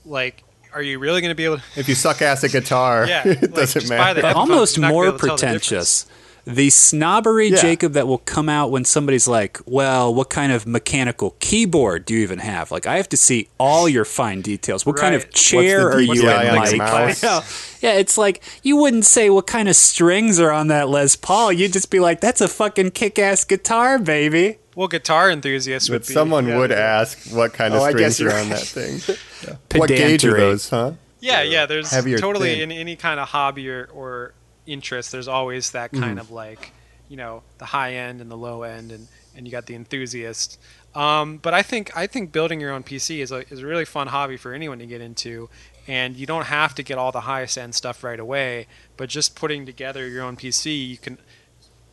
like, are you really going to be able to? if you suck ass at guitar, Yeah, (laughs) it like, doesn't matter. the But almost you're not gonna more be able to tell the pretentious. The snobbery, Yeah. Jacob, that will come out when somebody's like, "Well, what kind of mechanical keyboard do you even have?" Like, I have to see all your fine details. What kind of chair the are you in, on your Mike? mouse? (laughs) Yeah. yeah, it's like you wouldn't say what kind of strings are on that Les Paul. You'd just be like, "That's a fucking kick-ass guitar, baby." Well, guitar enthusiasts would But be. someone yeah, would they- ask what kind of Oh, strings you're are on that thing. (laughs) What gauge are those, huh? Yeah, yeah. There's Heavy or totally thin? in any kind of hobby or, or interest. There's always that Mm-hmm. kind of like, you know, the high end and the low end, and, and you got the enthusiast. Um, but I think I think building your own PC is a is a really fun hobby for anyone to get into, and you don't have to get all the highest end stuff right away. But just putting together your own PC, you can.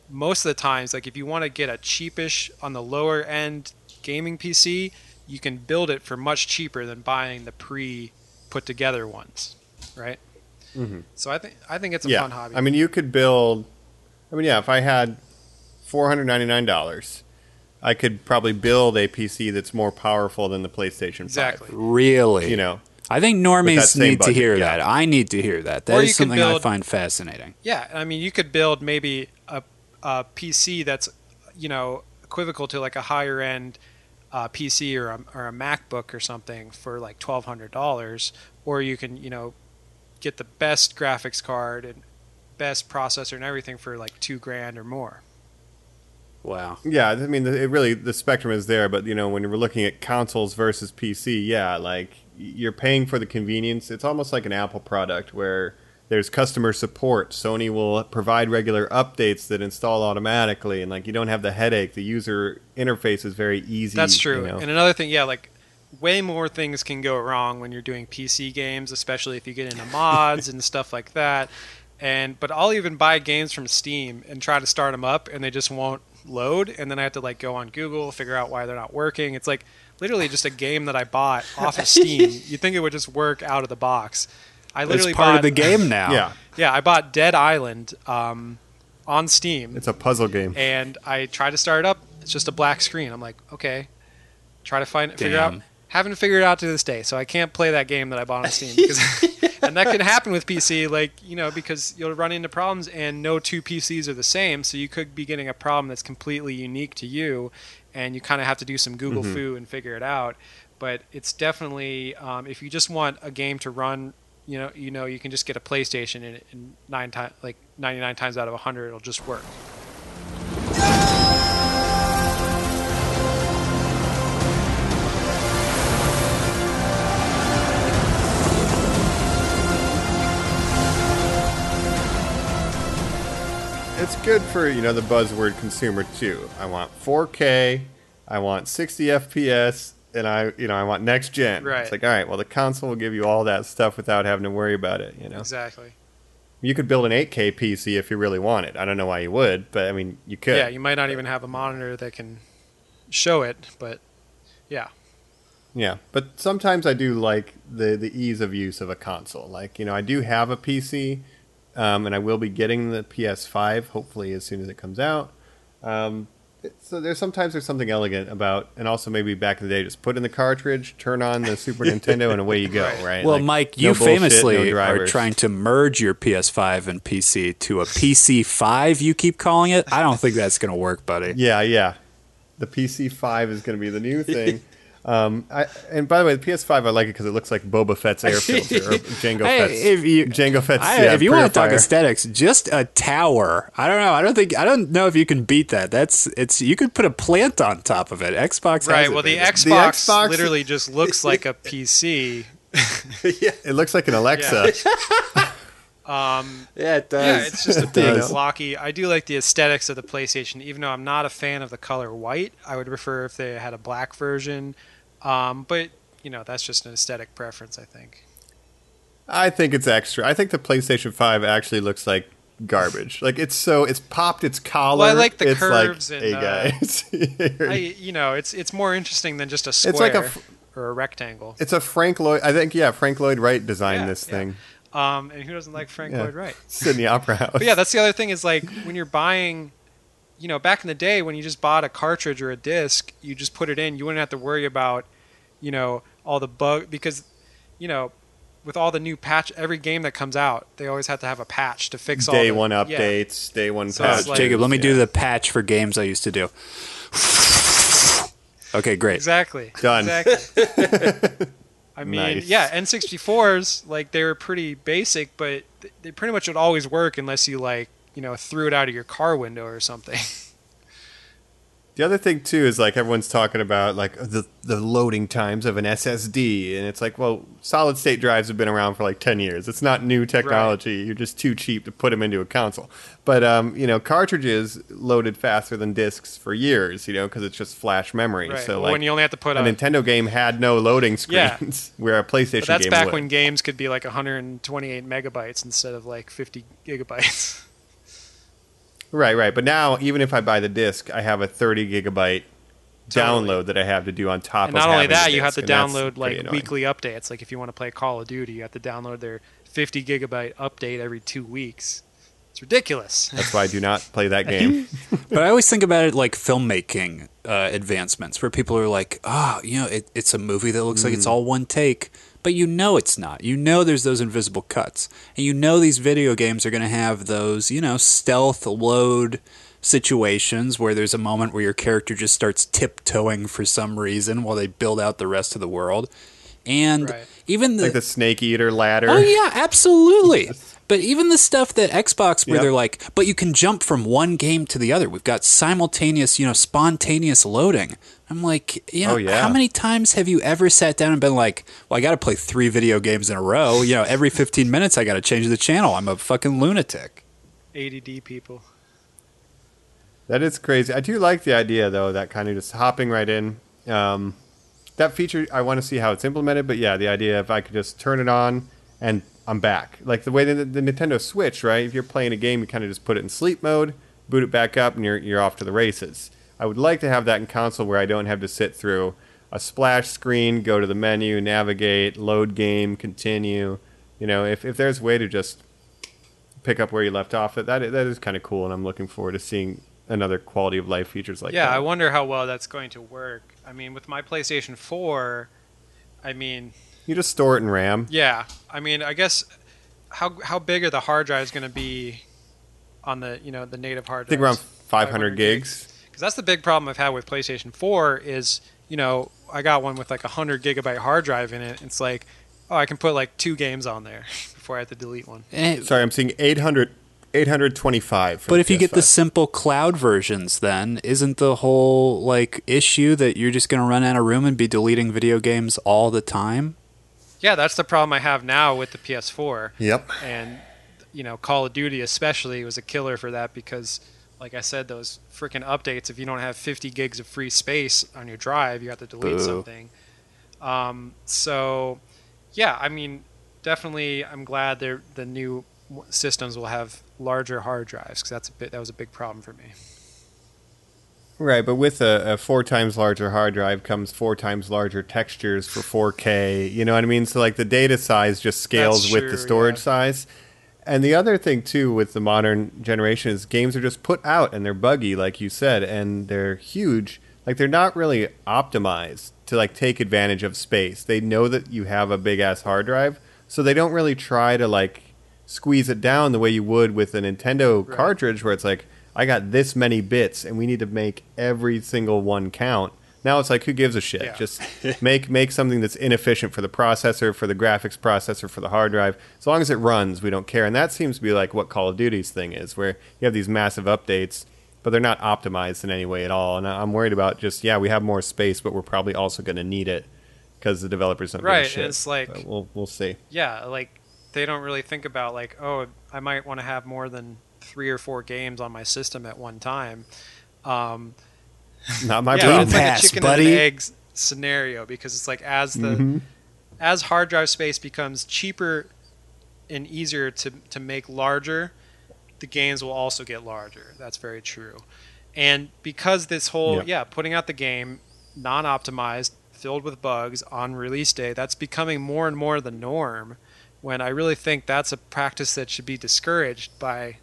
Most of the times, like if you want to get a cheapish on the lower end gaming PC, you can build it for much cheaper than buying the pre put together ones, right? Mm-hmm. So I think I think it's a yeah. fun hobby. I mean, you could build I mean, yeah, if I had four hundred ninety nine dollars, I could probably build a PC that's more powerful than the PlayStation Exactly. 5. Really? You know, I think that normies same need to hear yeah. that. I need to hear that. That Or is you could something I find fascinating. Yeah, I mean, you could build maybe a, a PC that's, you know, equivocal to like a higher end uh, PC or a, or a MacBook or something for like twelve hundred dollars, or you can, you know, get the best graphics card and best processor and everything for like two grand or more. Wow. yeah, I mean, it really the spectrum is there, but you know, when we're looking at consoles versus PC, yeah, like you're paying for the convenience. It's almost like an Apple product where there's customer support. Sony will provide regular updates that install automatically, and like you don't have the headache. The user interface is very easy. That's true. you know. And another thing, yeah, like way more things can go wrong when you're doing PC games, especially if you get into mods and stuff like that. And but I'll even buy games from Steam and try to start them up, and they just won't load. And then I have to like go on Google, figure out why they're not working. It's like literally just a game that I bought off of (laughs) Steam. You think it would just work out of the box? I literally It's part bought of the game (laughs) now. yeah, Yeah, I bought Dead Island um, on Steam it's a puzzle game. and I try to start it up. It's just a black screen. I'm like, okay, try to find it figure out. Haven't figured it out to this day, so I can't play that game that I bought on Steam. (laughs) Because, and that can happen with PC, like you know, because you'll run into problems, and no two PCs are the same. So you could be getting a problem that's completely unique to you, and you kind of have to do some Google foo and figure it out. But it's definitely um, if you just want a game to run, you know, you know, you can just get a PlayStation, and, and nine times, like 99 times out of 100, it'll just work. It's good for you know the buzzword consumer too. I want 4K, I want 60 FPS, and I you know I want next gen. Right. It's like all right, well the console will give you all that stuff without having to worry about it. You know, Exactly. you could build an 8K PC if you really wanted. I don't know why you would, but I mean you could. Yeah, you might not even have a monitor that can show it, but yeah. Yeah, but sometimes I do like the the ease of use of a console. Like you know, I do have a PC, um, and I will be getting the PS5 hopefully as soon as it comes out. Um, so there's sometimes there's something elegant about, and also maybe back in the day, just put in the cartridge, turn on the Super (laughs) Nintendo, and away you go. Right. Right. Well, Like, Mike, no you bullshit, famously no are trying to merge your PS5 and PC to a PC5. You keep calling it. I don't think that's going to work, buddy. (laughs) Yeah, yeah. The PC5 is going to be the new thing. (laughs) Um, I, and by the way, the PS5 I like it because it looks like Boba Fett's air (laughs) filter or Django Hey, Fett's. if you- Django Fett's. I, yeah, if you want to talk aesthetics, just a tower. I don't know. I don't think. I don't know if you can beat that. That's it's. You could put a plant on top of it. Xbox. Right. Has it, Well, the baby. Xbox, Xbox- literally (laughs) just looks like a PC. yeah, it looks like an Alexa. (laughs) Um, yeah, it does. yeah, it's just a big does. blocky. I do like the aesthetics of the PlayStation, even though I'm not a fan of the color white. I would prefer if they had a black version. Um, but you know, that's just an aesthetic preference, I think. I think it's extra. I think the PlayStation 5 actually looks like garbage. Like it's so it's popped its collar. Well, I like the it's curves like, and, hey guys. (laughs) I, you know, it's it's more interesting than just a square It's like a or a rectangle. it's a Frank Lloyd. I think yeah, Frank Lloyd Wright designed Yeah, this yeah. thing. Um, and who doesn't like Frank Yeah. Lloyd Wright? Sydney Opera (laughs) House. But yeah, that's the other thing is like when you're buying, you know, back in the day when you just bought a cartridge or a disc, you just put it in. You wouldn't have to worry about, you know, all the bug because, you know, with all the new patch, every game that comes out, they always have to have a patch to fix all day the, one yeah. updates, day one So it's patches. like- Jacob, let me do the patch for games I used to do. (laughs) Okay, great. Exactly. Done. Exactly. (laughs) I mean, Nice. yeah, N64s like they were pretty basic, but they pretty much would always work unless you like, you know, threw it out of your car window or something. (laughs) The other thing too is like everyone's talking about like the the loading times of an SSD, and it's like, well, solid state drives have been around for like ten years. It's not new technology. You're just too cheap to put them into a console. But um, you know, cartridges loaded faster than discs for years. You know, because it's just flash memory. right. So like when you only have to put a a, Nintendo game had no loading screens, Yeah. (laughs) where a PlayStation But that's back would. when games could be like 128 megabytes instead of like 50 gigabytes. (laughs) Right, right. But now, even if I buy the disc, I have a 30 gigabyte Totally. download that I have to do on top and of not only that, you have to download like weekly updates. Like if you want to play Call of Duty, you have to download their 50 gigabyte update every two weeks. It's ridiculous. That's why I do not play that (laughs) game. but I always think about it like filmmaking uh, advancements, where people are like, "Oh, you know, it, it's a movie that looks like it's all one take," but you know it's not. You know there's those invisible cuts, and you know these video games are going to have those, you know, stealth load situations where there's a moment where your character just starts tiptoeing for some reason while they build out the rest of the world. And Right. even the, like the snake eater ladder. Oh yeah, absolutely. (laughs) But even the stuff that Xbox where Yep. they're like, but you can jump from one game to the other. We've got simultaneous, you know, spontaneous loading. I'm like, you know, Oh, yeah. how many times have you ever sat down and been like, well, I got to play three video games in a row. You know, every 15 minutes I got to change the channel. I'm a fucking lunatic. ADD people. That is crazy. I do like the idea though, that kind of just hopping right in. Um, that feature, I want to see how it's implemented, but yeah, the idea if I could just turn it on and I'm back, like the way that the, Nintendo Switch, right? If you're playing a game, you kind of just put it in sleep mode, boot it back up, and you're you're off to the races. I would like to have that in console where I don't have to sit through a splash screen, go to the menu, navigate, load game, continue. You know, if if there's a way to just pick up where you left off, that that is, that is kind of cool, and I'm looking forward to seeing another quality of life features like yeah, that. Yeah, I wonder how well that's going to work. I mean, with my PlayStation 4, I mean, you just store it in RAM. yeah, I mean, I guess how how big are the hard drives going to be on the you know the native hard I think around drives? 500 gigs. Because that's the big problem I've had with PlayStation 4 is you know I got one with like a hundred gigabyte hard drive in it. It's like oh I can put like two games on there (laughs) before I have to delete one. Sorry, I'm seeing 800, 825. But if you get the simple cloud versions, then isn't the whole like issue that you're just going to run out of room and be deleting video games all the time? Yeah, that's the problem I have now with the PS4. Yep. and you know Call of Duty especially was a killer for that because like I said those freaking updates if you don't have 50 gigs of free space on your drive you have to delete Boo. something um, so yeah I mean definitely I'm glad the new systems will have larger hard drives because that's a bit that was a big problem for me Right, but with a, a four times larger hard drive comes four times larger textures for 4K. You know what I mean? So like the data size just scales with the storage yeah. size. And the other thing too with the modern generation is games are just put out and they're buggy, like you said, and they're huge. Like they're not really optimized to like take advantage of space. They know that you have a big ass hard drive, so they don't really try to like squeeze it down the way you would with a Nintendo Right. cartridge where it's like I got this many bits and we need to make every single one count. Now it's like who gives a shit? Yeah. Just make make something that's inefficient for the processor, for the graphics processor, for the hard drive. As long as it runs, we don't care. And that seems to be like what Call of Duty's thing is, where you have these massive updates, but they're not optimized in any way at all. And I'm worried about just yeah, we have more space, but we're probably also going to need it because the developers don't Right, give a shit. and it's like- But we'll we'll see. yeah like they don't really think about like oh I might want to have more than three or four games on my system at one time um, (laughs) Not my yeah, problem. it's like Pass, a chicken buddy. and an egg scenario because it's like as the Mhm. as hard drive space becomes cheaper and easier to to make larger, the games will also get larger. That's very true. And because this whole Yep. yeah, putting out the game non-optimized, filled with bugs on release day, that's becoming more and more the norm. When I really think that's a practice that should be discouraged by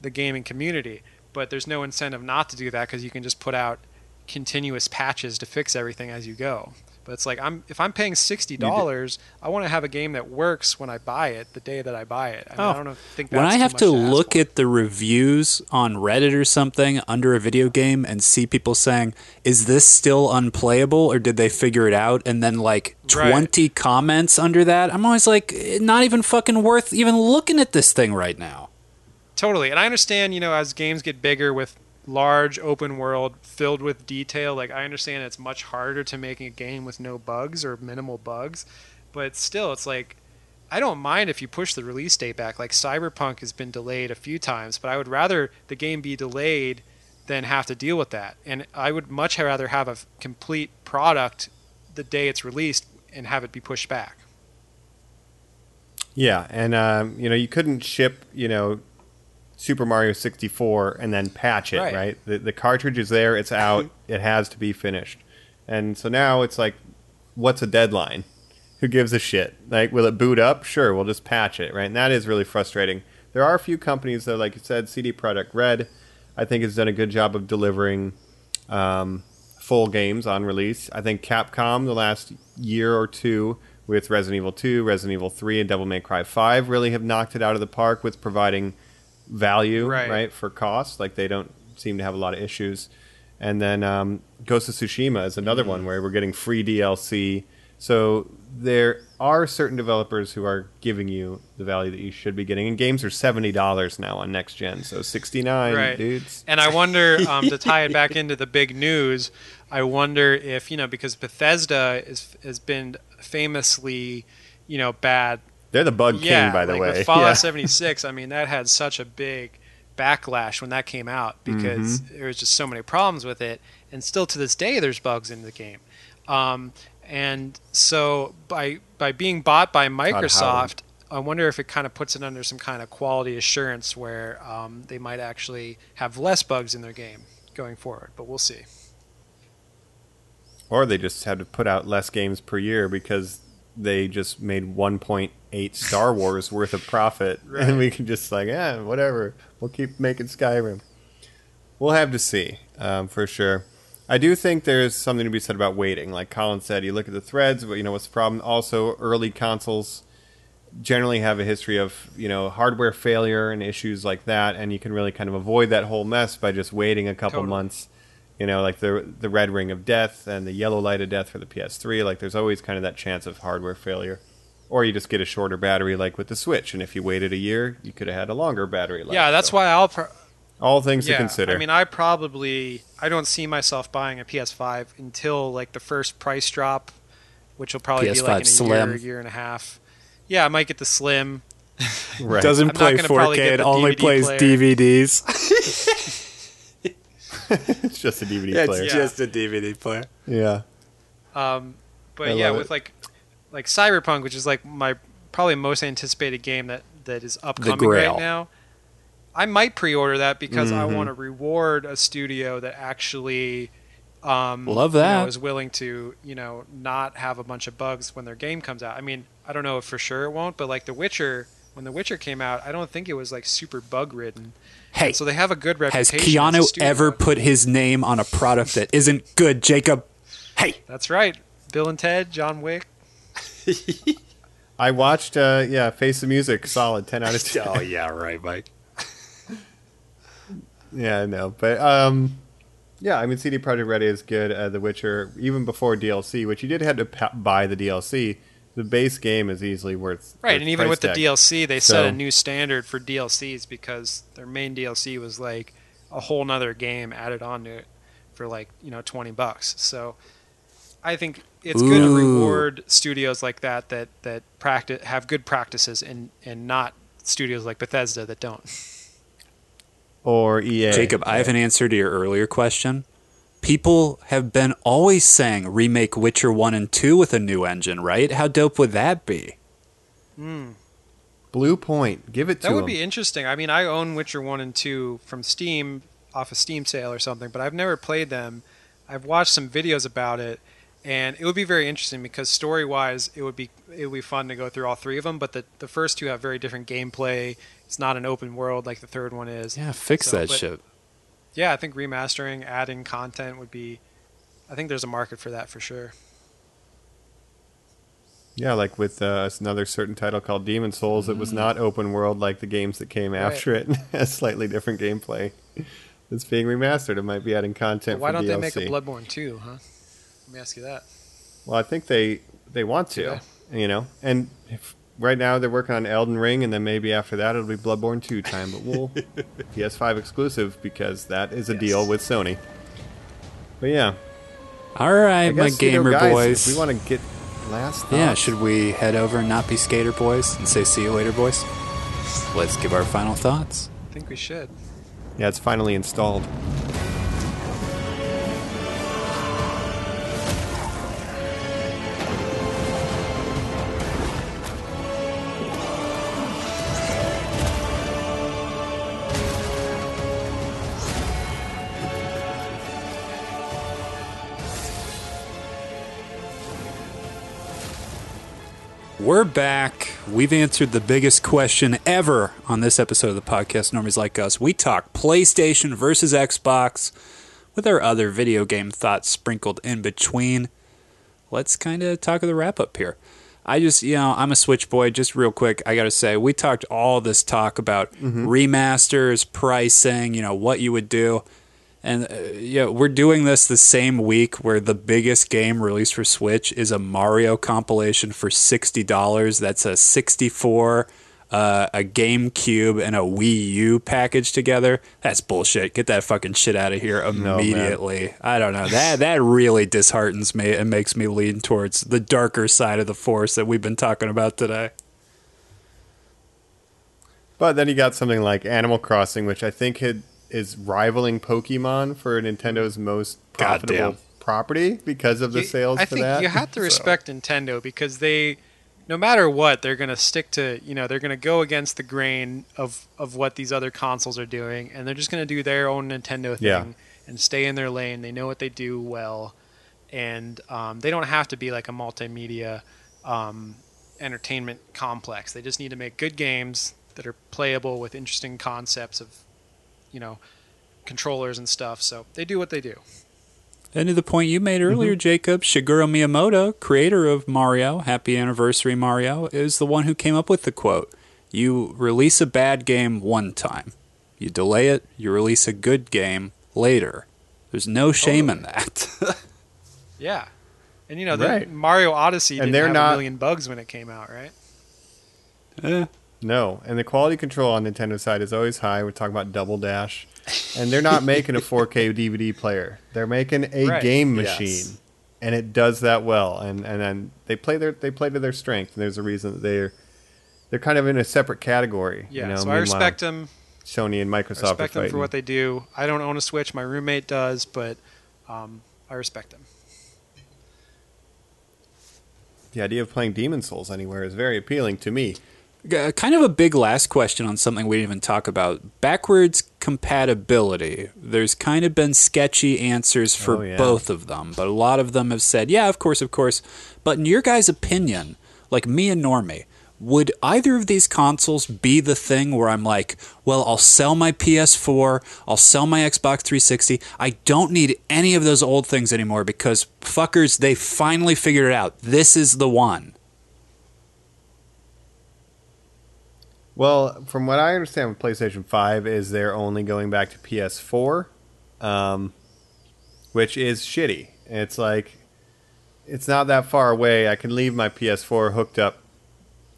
the gaming community. But there's no incentive not to do that because you can just put out continuous patches to fix everything as you go. But it's like I'm if I'm paying sixty dollars, I want to have a game that works when I buy it, the day that I buy it. I, mean, Oh. I don't know, think that's when I have to ask look for. at the reviews on Reddit or something under a video game and see people saying, "Is this still unplayable or did they figure it out?" and then like Right. 20 comments under that, I'm always like, "Eh, not even fucking worth even looking at this thing right now. Totally. And I understand, you know, as games get bigger with large open world filled with detail, like I understand it's much harder to make a game with no bugs or minimal bugs, but still it's like I don't mind if you push the release date back. Like Cyberpunk has been delayed a few times, but I would rather the game be delayed than have to deal with that. And I would much rather have a complete product the day it's released and have it be pushed back. Yeah, and um, you know you couldn't ship you know Super Mario 64 and then patch it, right? Right. The, the cartridge is there, it's out, (laughs) it has to be finished, and so now it's like, what's a deadline? Who gives a shit? Like, will it boot up? Sure, we'll just patch it, right? And that is really frustrating. There are a few companies though, like you said, CD Projekt Red, I think has done a good job of delivering um, full games on release. I think Capcom the last year or two with Resident Evil 2, Resident Evil 3, and Devil May Cry 5 really have knocked it out of the park with providing value Right. right, for cost. Like they don't seem to have a lot of issues. And then um, Ghost of Tsushima is another one where we're getting free DLC. So there are certain developers who are giving you the value that you should be getting. And games are seventy dollars now on next gen, so sixty nine, Right. dudes. And I wonder um, to tie it back (laughs) into the big news. I wonder if you know because Bethesda is has been famously, you know, bad. They're the bug yeah, king, by the like way. With Fallout Yeah. 76, I mean that had such a big backlash when that came out because Mm-hmm. there was just so many problems with it, and still to this day there's bugs in the game. Um, and so by by being bought by Microsoft, I wonder if it kind of puts it under some kind of quality assurance where um, they might actually have less bugs in their game going forward. But we'll see. Or they just had to put out less games per year because they just made 1.8 Star Wars worth of profit, (laughs) and we can just like, yeah, whatever. We'll keep making Skyrim. We'll have to see um, for sure. I do think there's something to be said about waiting. Like Colin said, you look at the threads. You know what's the problem? Also, early consoles generally have a history of you know hardware failure and issues like that, and you can really kind of avoid that whole mess by just waiting a couple Totally. months. You know, like the the red ring of death and the yellow light of death for the PS3. Like there's always kind of that chance of hardware failure, or you just get a shorter battery, like with the Switch. And if you waited a year, you could have had a longer battery life. yeah, that's So, why I'll. Pro- all things yeah, to consider. I mean, I probably I don't see myself buying a PS5 until like the first price drop, which will probably be like in a Slim. year, year and a half. Yeah, I might get the Slim. (laughs) right. Doesn't I'm play 4K. It only DVD plays player. DVDs. (laughs) (laughs) it's just a DVD player. Yeah. just a DVD player. yeah. Um, but I yeah, love with it. like like Cyberpunk, which is like my probably most anticipated game that that is upcoming right now. I might pre-order that because I Mhm. want to reward a studio that actually um, Love you know, that. is willing to you know not have a bunch of bugs when their game comes out. I mean, I don't know if for sure it won't, but like The Witcher, when The Witcher came out, I don't think it was like super bug ridden. Hey, So they have a good reputation. Has a Keanu ever put his name on a product that isn't good, Jacob? Hey, That's right. Bill and Ted, John Wick. (laughs) I watched, uh, yeah, Face the Music, solid, 10 out of (laughs) 10. oh yeah, right, Mike. (laughs) Yeah, I know, but um, yeah, I mean, CD Projekt Red is good. Uh, the Witcher, even before DLC, which you did have to pa- buy the DLC. The base game is easily worth Right, worth and even price with the. DLC, they set a new standard for DLCs because their main DLC was like a whole nother game added on to it for like you know twenty bucks. So I think it's good to reward studios like that that that practice have good practices and and not studios like Bethesda that don't. or EA. Jacob, I have an answer to your earlier question. People have been always saying remake Witcher 1 and 2 with a new engine, right? How dope would that be? Hmm. Bluepoint, give it to them. That would them. be interesting. I mean, I own Witcher 1 and 2 from Steam off a Steam sale or something, but I've never played them. I've watched some videos about it and it would be very interesting because story-wise it would be it would be fun to go through all three of them, but the the first two have very different gameplay. It's not an open world like the third one is. Yeah, fix So, that but- shit. Yeah, I think remastering, adding content would be I think there's a market for that for sure. Yeah, like with uh, another certain title called Demon's Souls, it was not open world like the games that came Right. after it. (laughs) a slightly different gameplay. It's being remastered. It might be adding content. But why don't DLC. they make a Bloodborne 2, huh? Let me ask you that. Well, I think they they want to, you know, and if, right now they're working on Elden Ring, and then maybe after that it'll be Bloodborne two time. But we'll (laughs) PS5 exclusive because that is a Yes. deal with Sony. But yeah, All right, I my guess, you know, gamer guys, boys. We want to get last. yeah, should we head over and not be skater boys and say see you later, boys? Let's give our final thoughts. I think we should. Yeah, it's finally installed. We're back. We've answered the biggest question ever on this episode of the podcast, Normies Like Us. We talk PlayStation versus Xbox with our other video game thoughts sprinkled in between. Let's kind of talk of the wrap up here. I just, you know, I'm a Switch boy. Just real quick, I got to say, we talked all this talk about mm-hmm. remasters, pricing, you know, what you would do. And uh, yeah, we're doing this the same week where the biggest game released for Switch is a Mario compilation for sixty dollars. That's a sixty-four, uh, a GameCube, and a Wii U package together. That's bullshit. Get that fucking shit out of here immediately. I don't know that that really disheartens me and makes me lean towards the darker side of the force that we've been talking about today. But then you got something like Animal Crossing, which I think had, is rivaling Pokemon for Nintendo's most profitable Goddamn. property because of the You- sales I for think that. you have to (laughs) So- respect Nintendo because they, no matter what, they're going to stick to you know they're going to go against the grain of of what these other consoles are doing, and they're just going to do their own Nintendo thing Yeah. and stay in their lane. They know what they do well, and um, they don't have to be like a multimedia um, entertainment complex. They just need to make good games that are playable with interesting concepts of, you know, controllers and stuff. So they do what they do. And to the point you made earlier, Jacob, Shigeru Miyamoto, creator of Mario, Happy Anniversary Mario, is the one who came up with the quote You release a bad game one time, you delay it, you release a good game later. There's no shame in that. (laughs) Yeah, and you know, the Right. Mario Odyssey And didn't they're have not- a million bugs when it came out, right? Eh, No, and the quality control on Nintendo side is always high. We're talking about Double Dash, and they're not making a 4K DVD (laughs) player. They're making a Right. game Yes. machine, and it does that well. And and then they play their they play to their strength. And there's a reason that they're they're kind of in a separate category. Yeah, you know, so I respect them. Sony and Microsoft are respect them for what they do. I don't own a Switch. My roommate does, but um, I respect them. the idea of playing Demon's Souls anywhere is very appealing to me. Kind of a big last question on something we didn't even talk about. Backwards compatibility. There's kind of been sketchy answers for Oh, yeah. both of them but a lot of them have said yeah of course of course. But in your guys opinion like me and normie would either of these consoles be the thing where i'm like well i'll sell my ps4 i'll sell my xbox 360 i don't need any of those old things anymore because fuckers they finally figured it out. This is the one Well, from what I understand with PlayStation 5 is they're only going back to PS4, um, which is shitty. It's like it's not that far away. I can leave my PS4 hooked up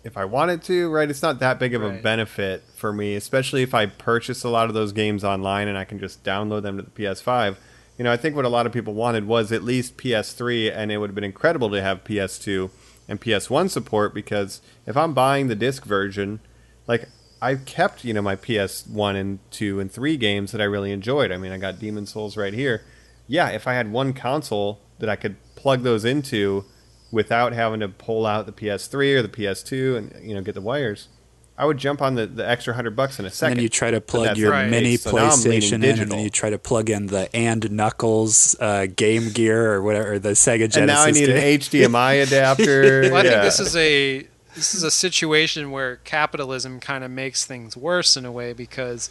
if I wanted to, right? It's not that big of a benefit for me, especially if I purchase a lot of those games online and I can just download them to the PS5. You know, I think what a lot of people wanted was at least PS3 and it would have been incredible to have PS2 and PS1 support because if I'm buying the disc version, like I've kept you know my PS one and two and three games that I really enjoyed. I mean, I got Demon's Souls right here. Yeah, if I had one console that I could plug those into without having to pull out the PS3 or the PS2 and you know get the wires, I would jump on the, the extra hundred bucks in a And second. then you try to plug your right. mini So now I'm leaning PlayStation in, and then you try to plug in the and Knuckles uh, Game Gear or whatever, or the Sega Genesis. and now I need an. HDMI (laughs) adapter. Well, I yeah. think this is a this is a situation where capitalism kind of makes things worse in a way because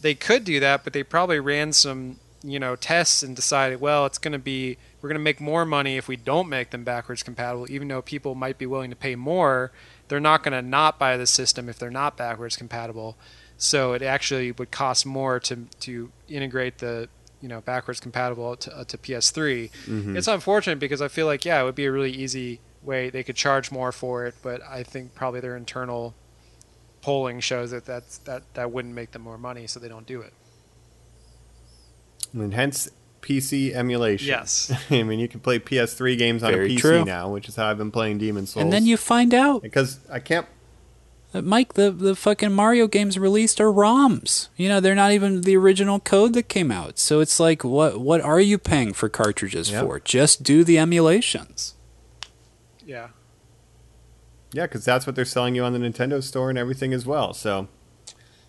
they could do that, but they probably ran some you know tests and decided, well, it's going to be we're going to make more money if we don't make them backwards compatible, even though people might be willing to pay more. They're not going to not buy the system if they're not backwards compatible. So it actually would cost more to to integrate the you know backwards compatible to, uh, to PS3. Mm-hmm. It's unfortunate because I feel like yeah, it would be a really easy way they could charge more for it, but I think probably their internal polling shows that that's, that that wouldn't make them more money, so they don't do it. and hence PC emulation. Yes. (laughs) I mean you can play PS3 games on Very a PC true. now, which is how I've been playing Demon's Souls. And then you find out because I can't Mike, the the fucking Mario games released are ROMs. You know, they're not even the original code that came out. So it's like, what what are you paying for cartridges Yep. for? Just do the emulations. Yeah. Yeah, because that's what they're selling you on the Nintendo store and everything as well. So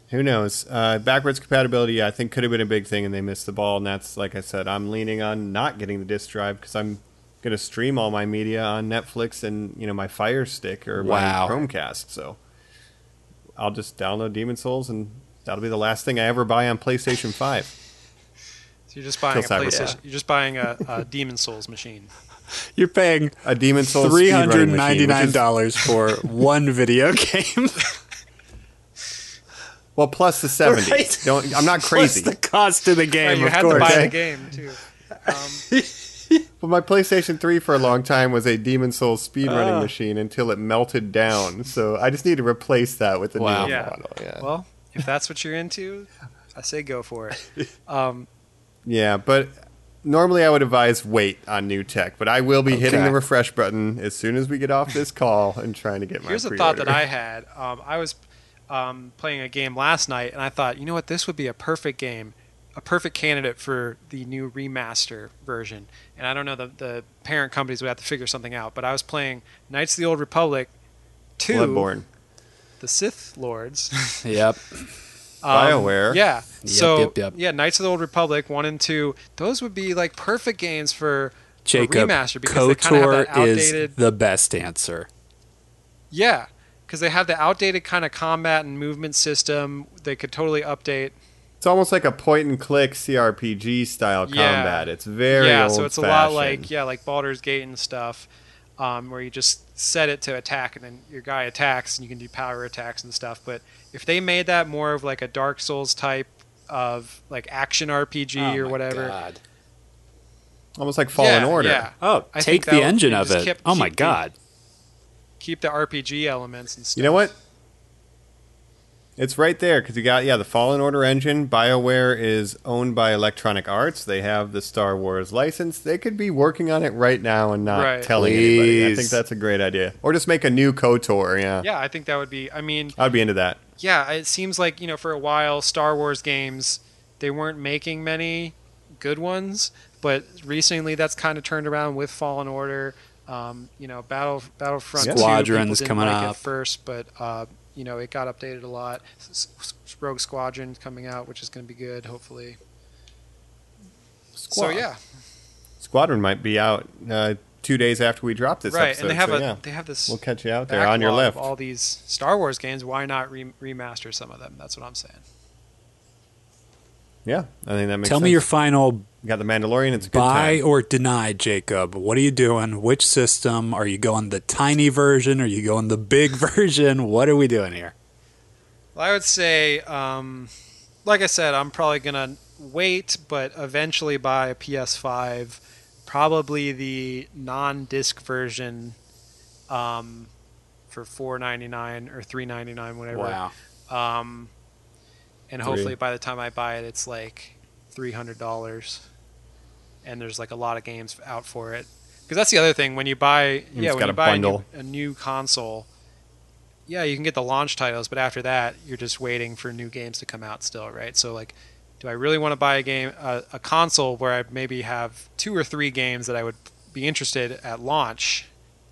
who knows? Uh, backwards compatibility, yeah, I think could have been a big thing, and they missed the ball. And that's like I said, I'm leaning on not getting the disk drive because I'm gonna stream all my media on Netflix and you know my Fire Stick or Wow. my Chromecast. So I'll just download Demon's Souls, and that'll be the last thing I ever buy on PlayStation Five. So you're just buying a Till Cyberpunk. PlayStation. You're just buying a, a Demon's Souls machine. You're paying A Demon's Souls three speedrunning hundred machine, ninety which nine is- dollars for one video (laughs) game. Well, plus the seventy. (laughs) Right. Don't. I'm not crazy. What's the cost of the game? Right, you of had course. to buy Okay. the game too. (laughs) Um, But my PlayStation 3 for a long time was a Demon's Souls speedrunning Ah. machine until it melted down. So I just need to replace that with a Wow. new Yeah. model. Yeah. well, if that's what you're into, I say go for it. Um, yeah, but normally I would advise wait on new tech, but I will be hitting the refresh button as soon as we get off this call and trying to get my Here's a pre-order. thought that I had. Um, I was um, playing a game last night, and I thought, you know what, this would be a perfect game, a perfect candidate for the new remaster version. And I don't know, the, the parent companies would have to figure something out. But I was playing Knights of the Old Republic 2, Bloodborne. the Sith Lords. Yep. (laughs) Um, BioWare. Yeah. Yep, so yep, yep. yeah, Knights of the Old Republic one and two. Those would be like perfect games for, for Jacob, remaster because they kind of have KOTOR that outdated. is the best answer. Yeah, because they have the outdated kind of combat and movement system. They could totally update. It's almost like a point and click CRPG style Yeah. combat. It's very yeah, so it's a lot like yeah, like Baldur's Gate and stuff, um, where you just set it to attack and then your guy attacks and you can do power attacks and stuff. But if they made that more of like a Dark Souls type of like action RPG Oh or my whatever, God. almost like Fallen yeah, Order. yeah, Oh, I take the engine you of it. kept- oh my keep the- God. keep the RPG elements and stuff. You know what? It's right there because you got yeah the Fallen Order engine. Bioware is owned by Electronic Arts. They have the Star Wars license. They could be working on it right now and not Right. telling anybody. I think that's a great idea. Or just make a new Kotor. Yeah, Yeah, I think that would be. I mean, I'd be into that. yeah, it seems like you know for a while Star Wars games they weren't making many good ones, but recently that's kind of turned around with Fallen Order. Um, you know, Battle Battlefront Yeah. 2, Squadron's didn't coming like up. at first, but uh, you know it got updated a lot. S- S- Rogue Squadron coming out, which is going to be good, hopefully. So yeah, Squadron might be out uh, two days after we drop this right, episode. and they have so a yeah, they have this we'll catch you out there on your left. all these Star Wars games. Why not re- remaster some of them? That's what I'm saying. Yeah, I think that makes sense. Tell sense. me your final You got the Mandalorian. It's a good buy time. or deny, Jacob. What are you doing? Which system? Are you going the tiny version? Are you going the big (laughs) version? What are we doing here? Well, I would say, um, like I said, I'm probably gonna wait, but eventually buy a PS5, probably the non-disc version, um, for 4.99 or 3.99, whatever. Wow. Um, and Three. hopefully by the time I buy it, it's like three hundred dollars, and there's like a lot of games out for it. Because that's the other thing when you buy, yeah, when you a buy a new, a new console, yeah, you can get the launch titles, but after that, you're just waiting for new games to come out still, right? So like, do I really want to buy a game, a, a console where I maybe have two or three games that I would be interested at launch,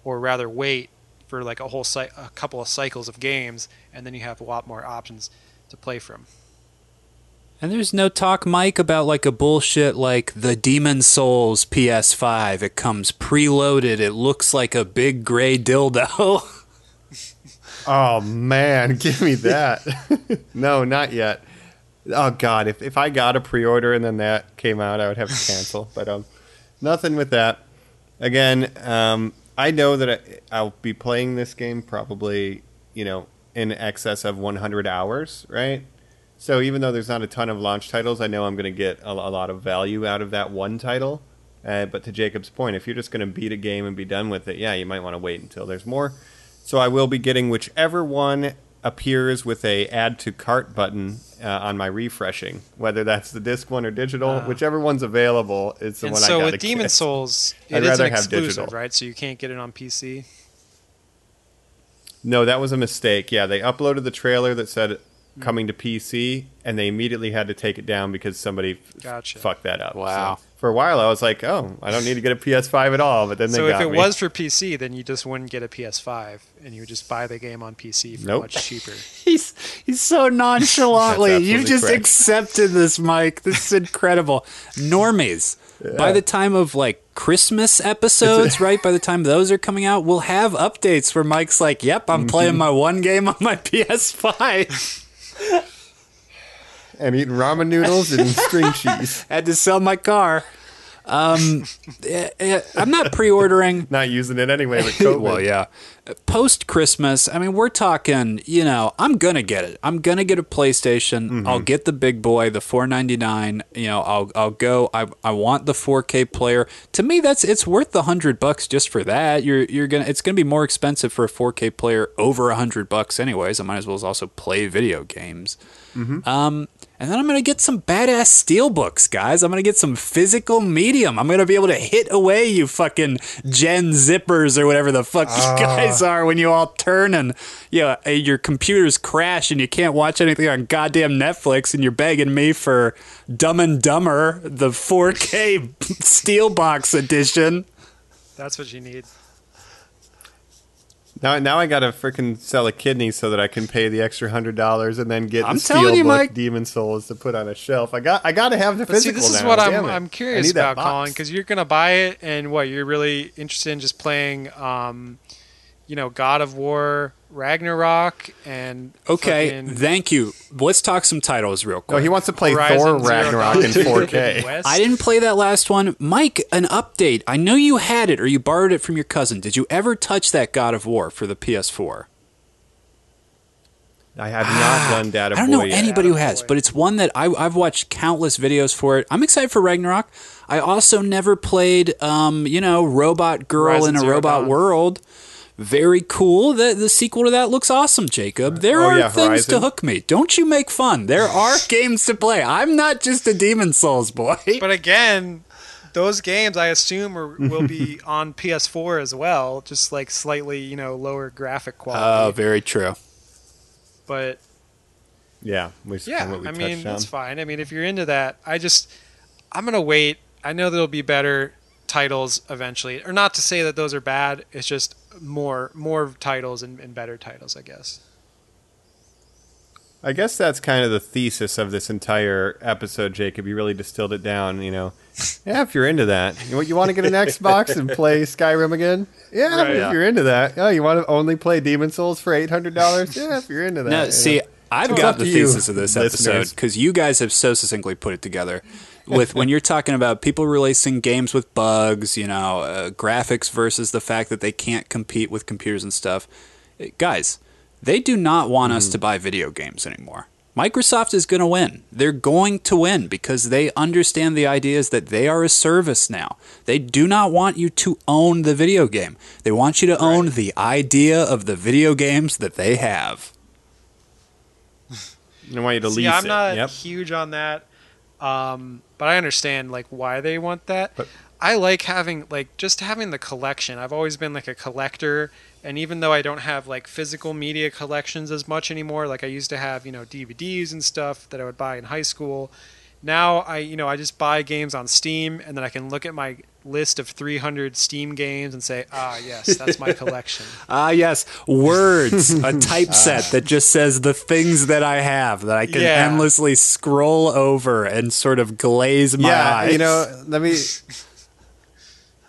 or rather wait for like a whole cy- a couple of cycles of games, and then you have a lot more options to play from. And there's no talk, Mike, about like a bullshit like the Demon Souls PS5. It comes preloaded. It looks like a big gray dildo. (laughs) Oh man, give me that. (laughs) no, not yet. Oh god, if if I got a pre-order and then that came out, I would have to cancel. (laughs) but um, nothing with that. Again, um, I know that I, I'll be playing this game probably, you know, in excess of 100 hours, right? So even though there's not a ton of launch titles, I know I'm going to get a, a lot of value out of that one title. Uh, but to Jacob's point, if you're just going to beat a game and be done with it, yeah, you might want to wait until there's more. So I will be getting whichever one appears with a add to cart button uh, on my refreshing, whether that's the disc one or digital, Ah. whichever one's available is the and one so I got with Demon Souls, (laughs) I'd it is rather an have exclusive, digital. right? So you can't get it on PC. No, that was a mistake. Yeah, they uploaded the trailer that said Mm-hmm. coming to PC, and they immediately had to take it down because somebody f- fucked that up. Wow. So for a while, I was like, "Oh, I don't need to get a PS5 at all." But then they So if it me. was for PC, then you just wouldn't get a PS5, and you would just buy the game on PC for Nope. much cheaper. (laughs) He's he's so nonchalantly. You've just correct. accepted this, Mike. This is incredible. Normies. By the time of like Christmas episodes, right? By the time those are coming out, we'll have updates where Mike's like, "Yep, I'm mm-hmm. playing my one game on my PS5." (laughs) (laughs) and eating ramen noodles and string cheese. (laughs) Had to sell my car. Um, eh, eh, I'm not pre-ordering. (laughs) Not using it anyway. (laughs) Well, yeah. Post Christmas, I mean, we're talking. You know, I'm gonna get it. I'm gonna get a PlayStation. Mm-hmm. I'll get the big boy, the 499. You know, I'll I'll go. I I want the 4K player. To me, that's it's worth the hundred bucks just for that. You're you're gonna. It's gonna be more expensive for a 4K player over a hundred bucks, anyways. I might as well also play video games. Um, and then I'm going to get some badass steel books, guys. I'm going to get some physical medium. I'm going to be able to hit away you fucking gen zippers or whatever the fuck you guys are when you all turn and you know, uh, your computers crash and you can't watch anything on goddamn Netflix and you're begging me for Dumb and Dumber, the 4K (laughs) Steelbox edition. That's what you need. Now, now I gotta freaking sell a kidney so that I can pay the extra hundred dollars and then get I'm the telling you, Steelbook Mike. Demon Souls to put on a shelf. I got, I gotta have the But see, physical. this is now, what I'm, it. I'm curious about, Colin, because you're gonna buy it, and what you're really interested in just playing, um, you know, God of War, Ragnarok, and Okay, fucking thank you. Let's talk some titles real quick. No, he wants to play Horizon Thor Zero Ragnarok Dawn in (laughs) 4K. I didn't play that last one. Mike, an update. I know you had it or you borrowed it from your cousin. Did you ever touch that God of War for the PS4? I have not done that. I don't know yet. anybody who has, but it's one that I, I've watched countless videos for it. I'm excited for Ragnarok. I also never played, um, you know, Robot Girl Horizon in a Zero Robot Dawn. World. Very cool. The the sequel to that looks awesome, Jacob. There Oh, are yeah, things to hook me. Don't you make fun. There are (laughs) games to play. I'm not just a Demon Souls boy. (laughs) But again, those games I assume are, will be (laughs) on PS4 as well, just like slightly, you know, lower graphic quality. Oh, quality. very true. but Yeah, we, yeah, what we I mean touched on. that's fine. I mean, if you're into that, I just I'm gonna wait. I know there'll be better titles eventually, or not to say that those are bad. It's just more more titles and, and better titles, I guess. I guess that's kind of the thesis of this entire episode, Jacob. You really distilled it down. You know, yeah, if you're into that, you, you want to get an Xbox and (laughs) play Skyrim again? Yeah, Right. if Yeah. you're into that. Oh, you want to only play Demon Souls for eight hundred dollars? (laughs) Yeah, if you're into that. No, see, know. I've It's got the to you, thesis of this episode because you guys have so succinctly put it together. With when you're talking about people releasing games with bugs, you know, uh, graphics versus the fact that they can't compete with computers and stuff, eh, guys, they do not want us to buy video games anymore. Microsoft is going to win. They're going to win because they understand the ideas that they are a service now. They do not want you to own the video game. They want you to own the idea of the video games that they have. (laughs) I want you to See, lease I'm it. not Yep. huge on that, um, but I understand like why they want that. But- I like having like just having the collection. I've always been like a collector, and even though I don't have like physical media collections as much anymore, like I used to have, you know, DVDs and stuff that I would buy in high school. Now I, you know, I just buy games on Steam, and then I can look at my list of 300 Steam games and say, ah, yes, that's my (laughs) collection. Ah, yes, words, a (laughs) typeset that just says the things that I have that I can Yeah. endlessly scroll over and sort of glaze my yeah, eyes. you know, let me.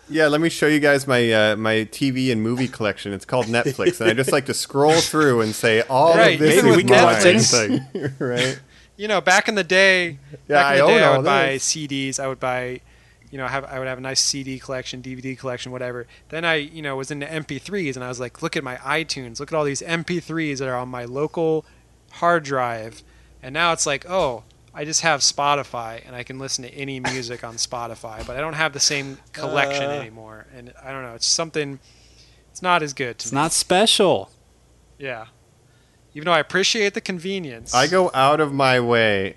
Yeah, let me show you guys my uh, my TV and movie collection. It's called Netflix, and I just like to scroll (laughs) through and say all Right, of this even is with mine. Netflix. right? you know, back in the day, Yeah, back in I the day, I all would buy this. CDs. I would buy, you know, have I would have a nice CD collection, DVD collection, whatever. Then I, you know, was into MP3s, and I was like, look at my iTunes, look at all these MP3s that are on my local hard drive, and now it's like, oh, I just have Spotify, and I can listen to any (laughs) music on Spotify, but I don't have the same collection Uh. anymore, and I don't know, it's something. It's not as good. To it's me. not special. Yeah. Even though I appreciate the convenience. I go out of my way.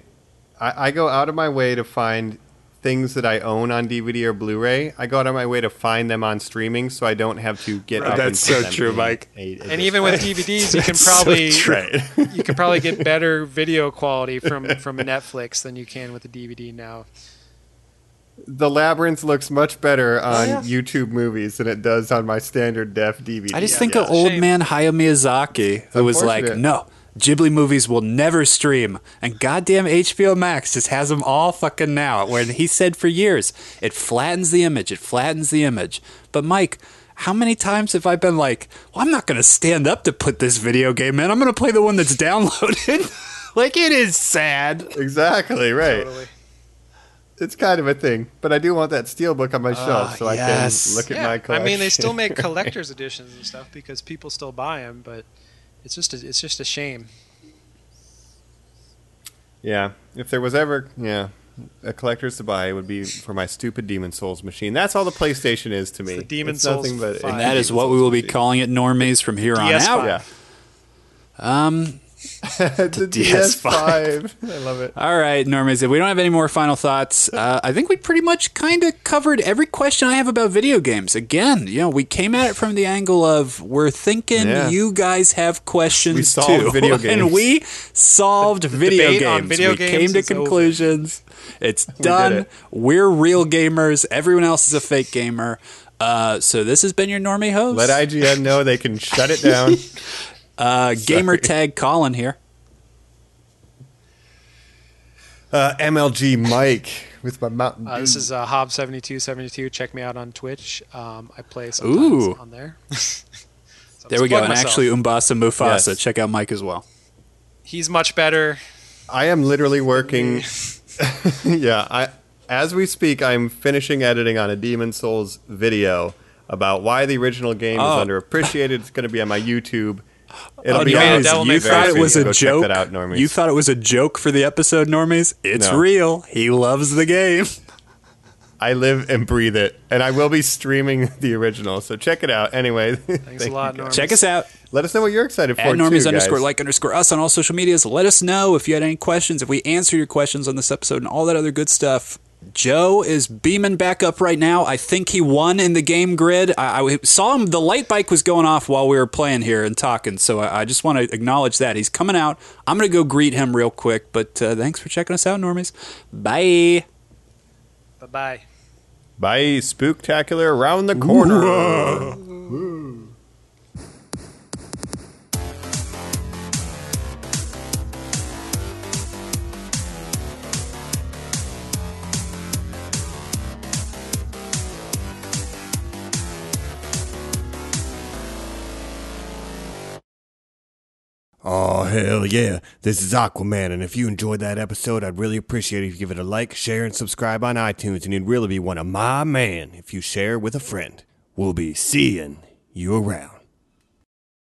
I, I go out of my way to find things that I own on DVD or Blu-ray. I go out of my way to find them on streaming, so I don't have to get Right. up. That's and so them true, Mike. a- a and even with (laughs) DVDs, you can That's so probably you can probably get better (laughs) video quality from from Netflix than you can with a DVD now. the Labyrinth looks much better oh, on yeah. YouTube movies than it does on my standard def DVD. I just think yeah. of old Shame. man Hayao Miyazaki, who was like, "No, Ghibli movies will never stream, and goddamn HBO Max just has them all fucking now. When he said for years, it flattens the image, it flattens the image. But Mike, how many times have I been like, well, I'm not going to stand up to put this video game in. I'm going to play the one that's (laughs) downloaded. (laughs) like, it is sad. Exactly right. Totally. It's kind of a thing, but I do want that steelbook on my ah, shelf so yes. I can look at Yeah, my I mean, they still make collector's (laughs) editions and stuff because people still buy them, but it's just a, it's just a shame. yeah, if there was ever yeah a collector's to buy, it would be for my stupid Demon Souls machine. That's all the PlayStation is to me. the Demon it's Souls nothing but. And that is Demon what we will be calling it normies from here on DS5. out. Yeah, Um, (laughs) the (laughs) DS5. DS5. I love it. All right, normies. If we don't have any more final thoughts, (laughs) uh, I think we pretty much kind of covered every question I have about video games. Again, you know, we came at it from the angle of we're thinking Yeah. you guys have questions We too, video and we solved video debate on games. video we games came to is over. conclusions. It's done. it. We're real gamers. Everyone else is a fake gamer. Uh, so this has been your normie host, Let IGN know they can shut it down. Uh, (laughs) gamer tag Colin here. Uh, MLG Mike with my Mountain Dew. Uh, this is uh, Hob seventy two seventy two. Check me out on Twitch. Um, I play sometimes Ooh. on there. (laughs) So There we go. And myself. actually, Umbasa Mufasa. Yes. Check out Mike as well. he's much better. I am literally working. (laughs) yeah, I as we speak, I'm finishing editing on a Demon Souls video about why the original game Oh. is underappreciated. It's going to be on my YouTube. It'll Oh, be you on made a my Devil you thought it was a Go joke. Out. You thought it was a joke for the episode, normies. It's No. real. He loves the game. (laughs) I live and breathe it, and I will be streaming (laughs) the original. So check it out. Anyway, (laughs) Thanks a lot, Norm. Check us out Let us know what you're excited for. at normies too, guys. like underscore us on all social medias. Let us know if you had any questions. If we answer your questions on this episode and all that other good stuff. Joe is beaming back up right now. I think he won in the game grid. I, I saw him. The light bike was going off while we were playing here and talking. So I, I just want to acknowledge that he's coming out. I'm going to go greet him real quick. But uh, thanks for checking us out, normies. Bye. Bye bye. Bye, spooktacular around the corner. (laughs) Oh, hell yeah. This is Aquaman, and if you enjoyed that episode, I'd really appreciate it if you give it a like, share, and subscribe on iTunes, and you'd really be one of my man if you share with a friend. We'll be seeing you around.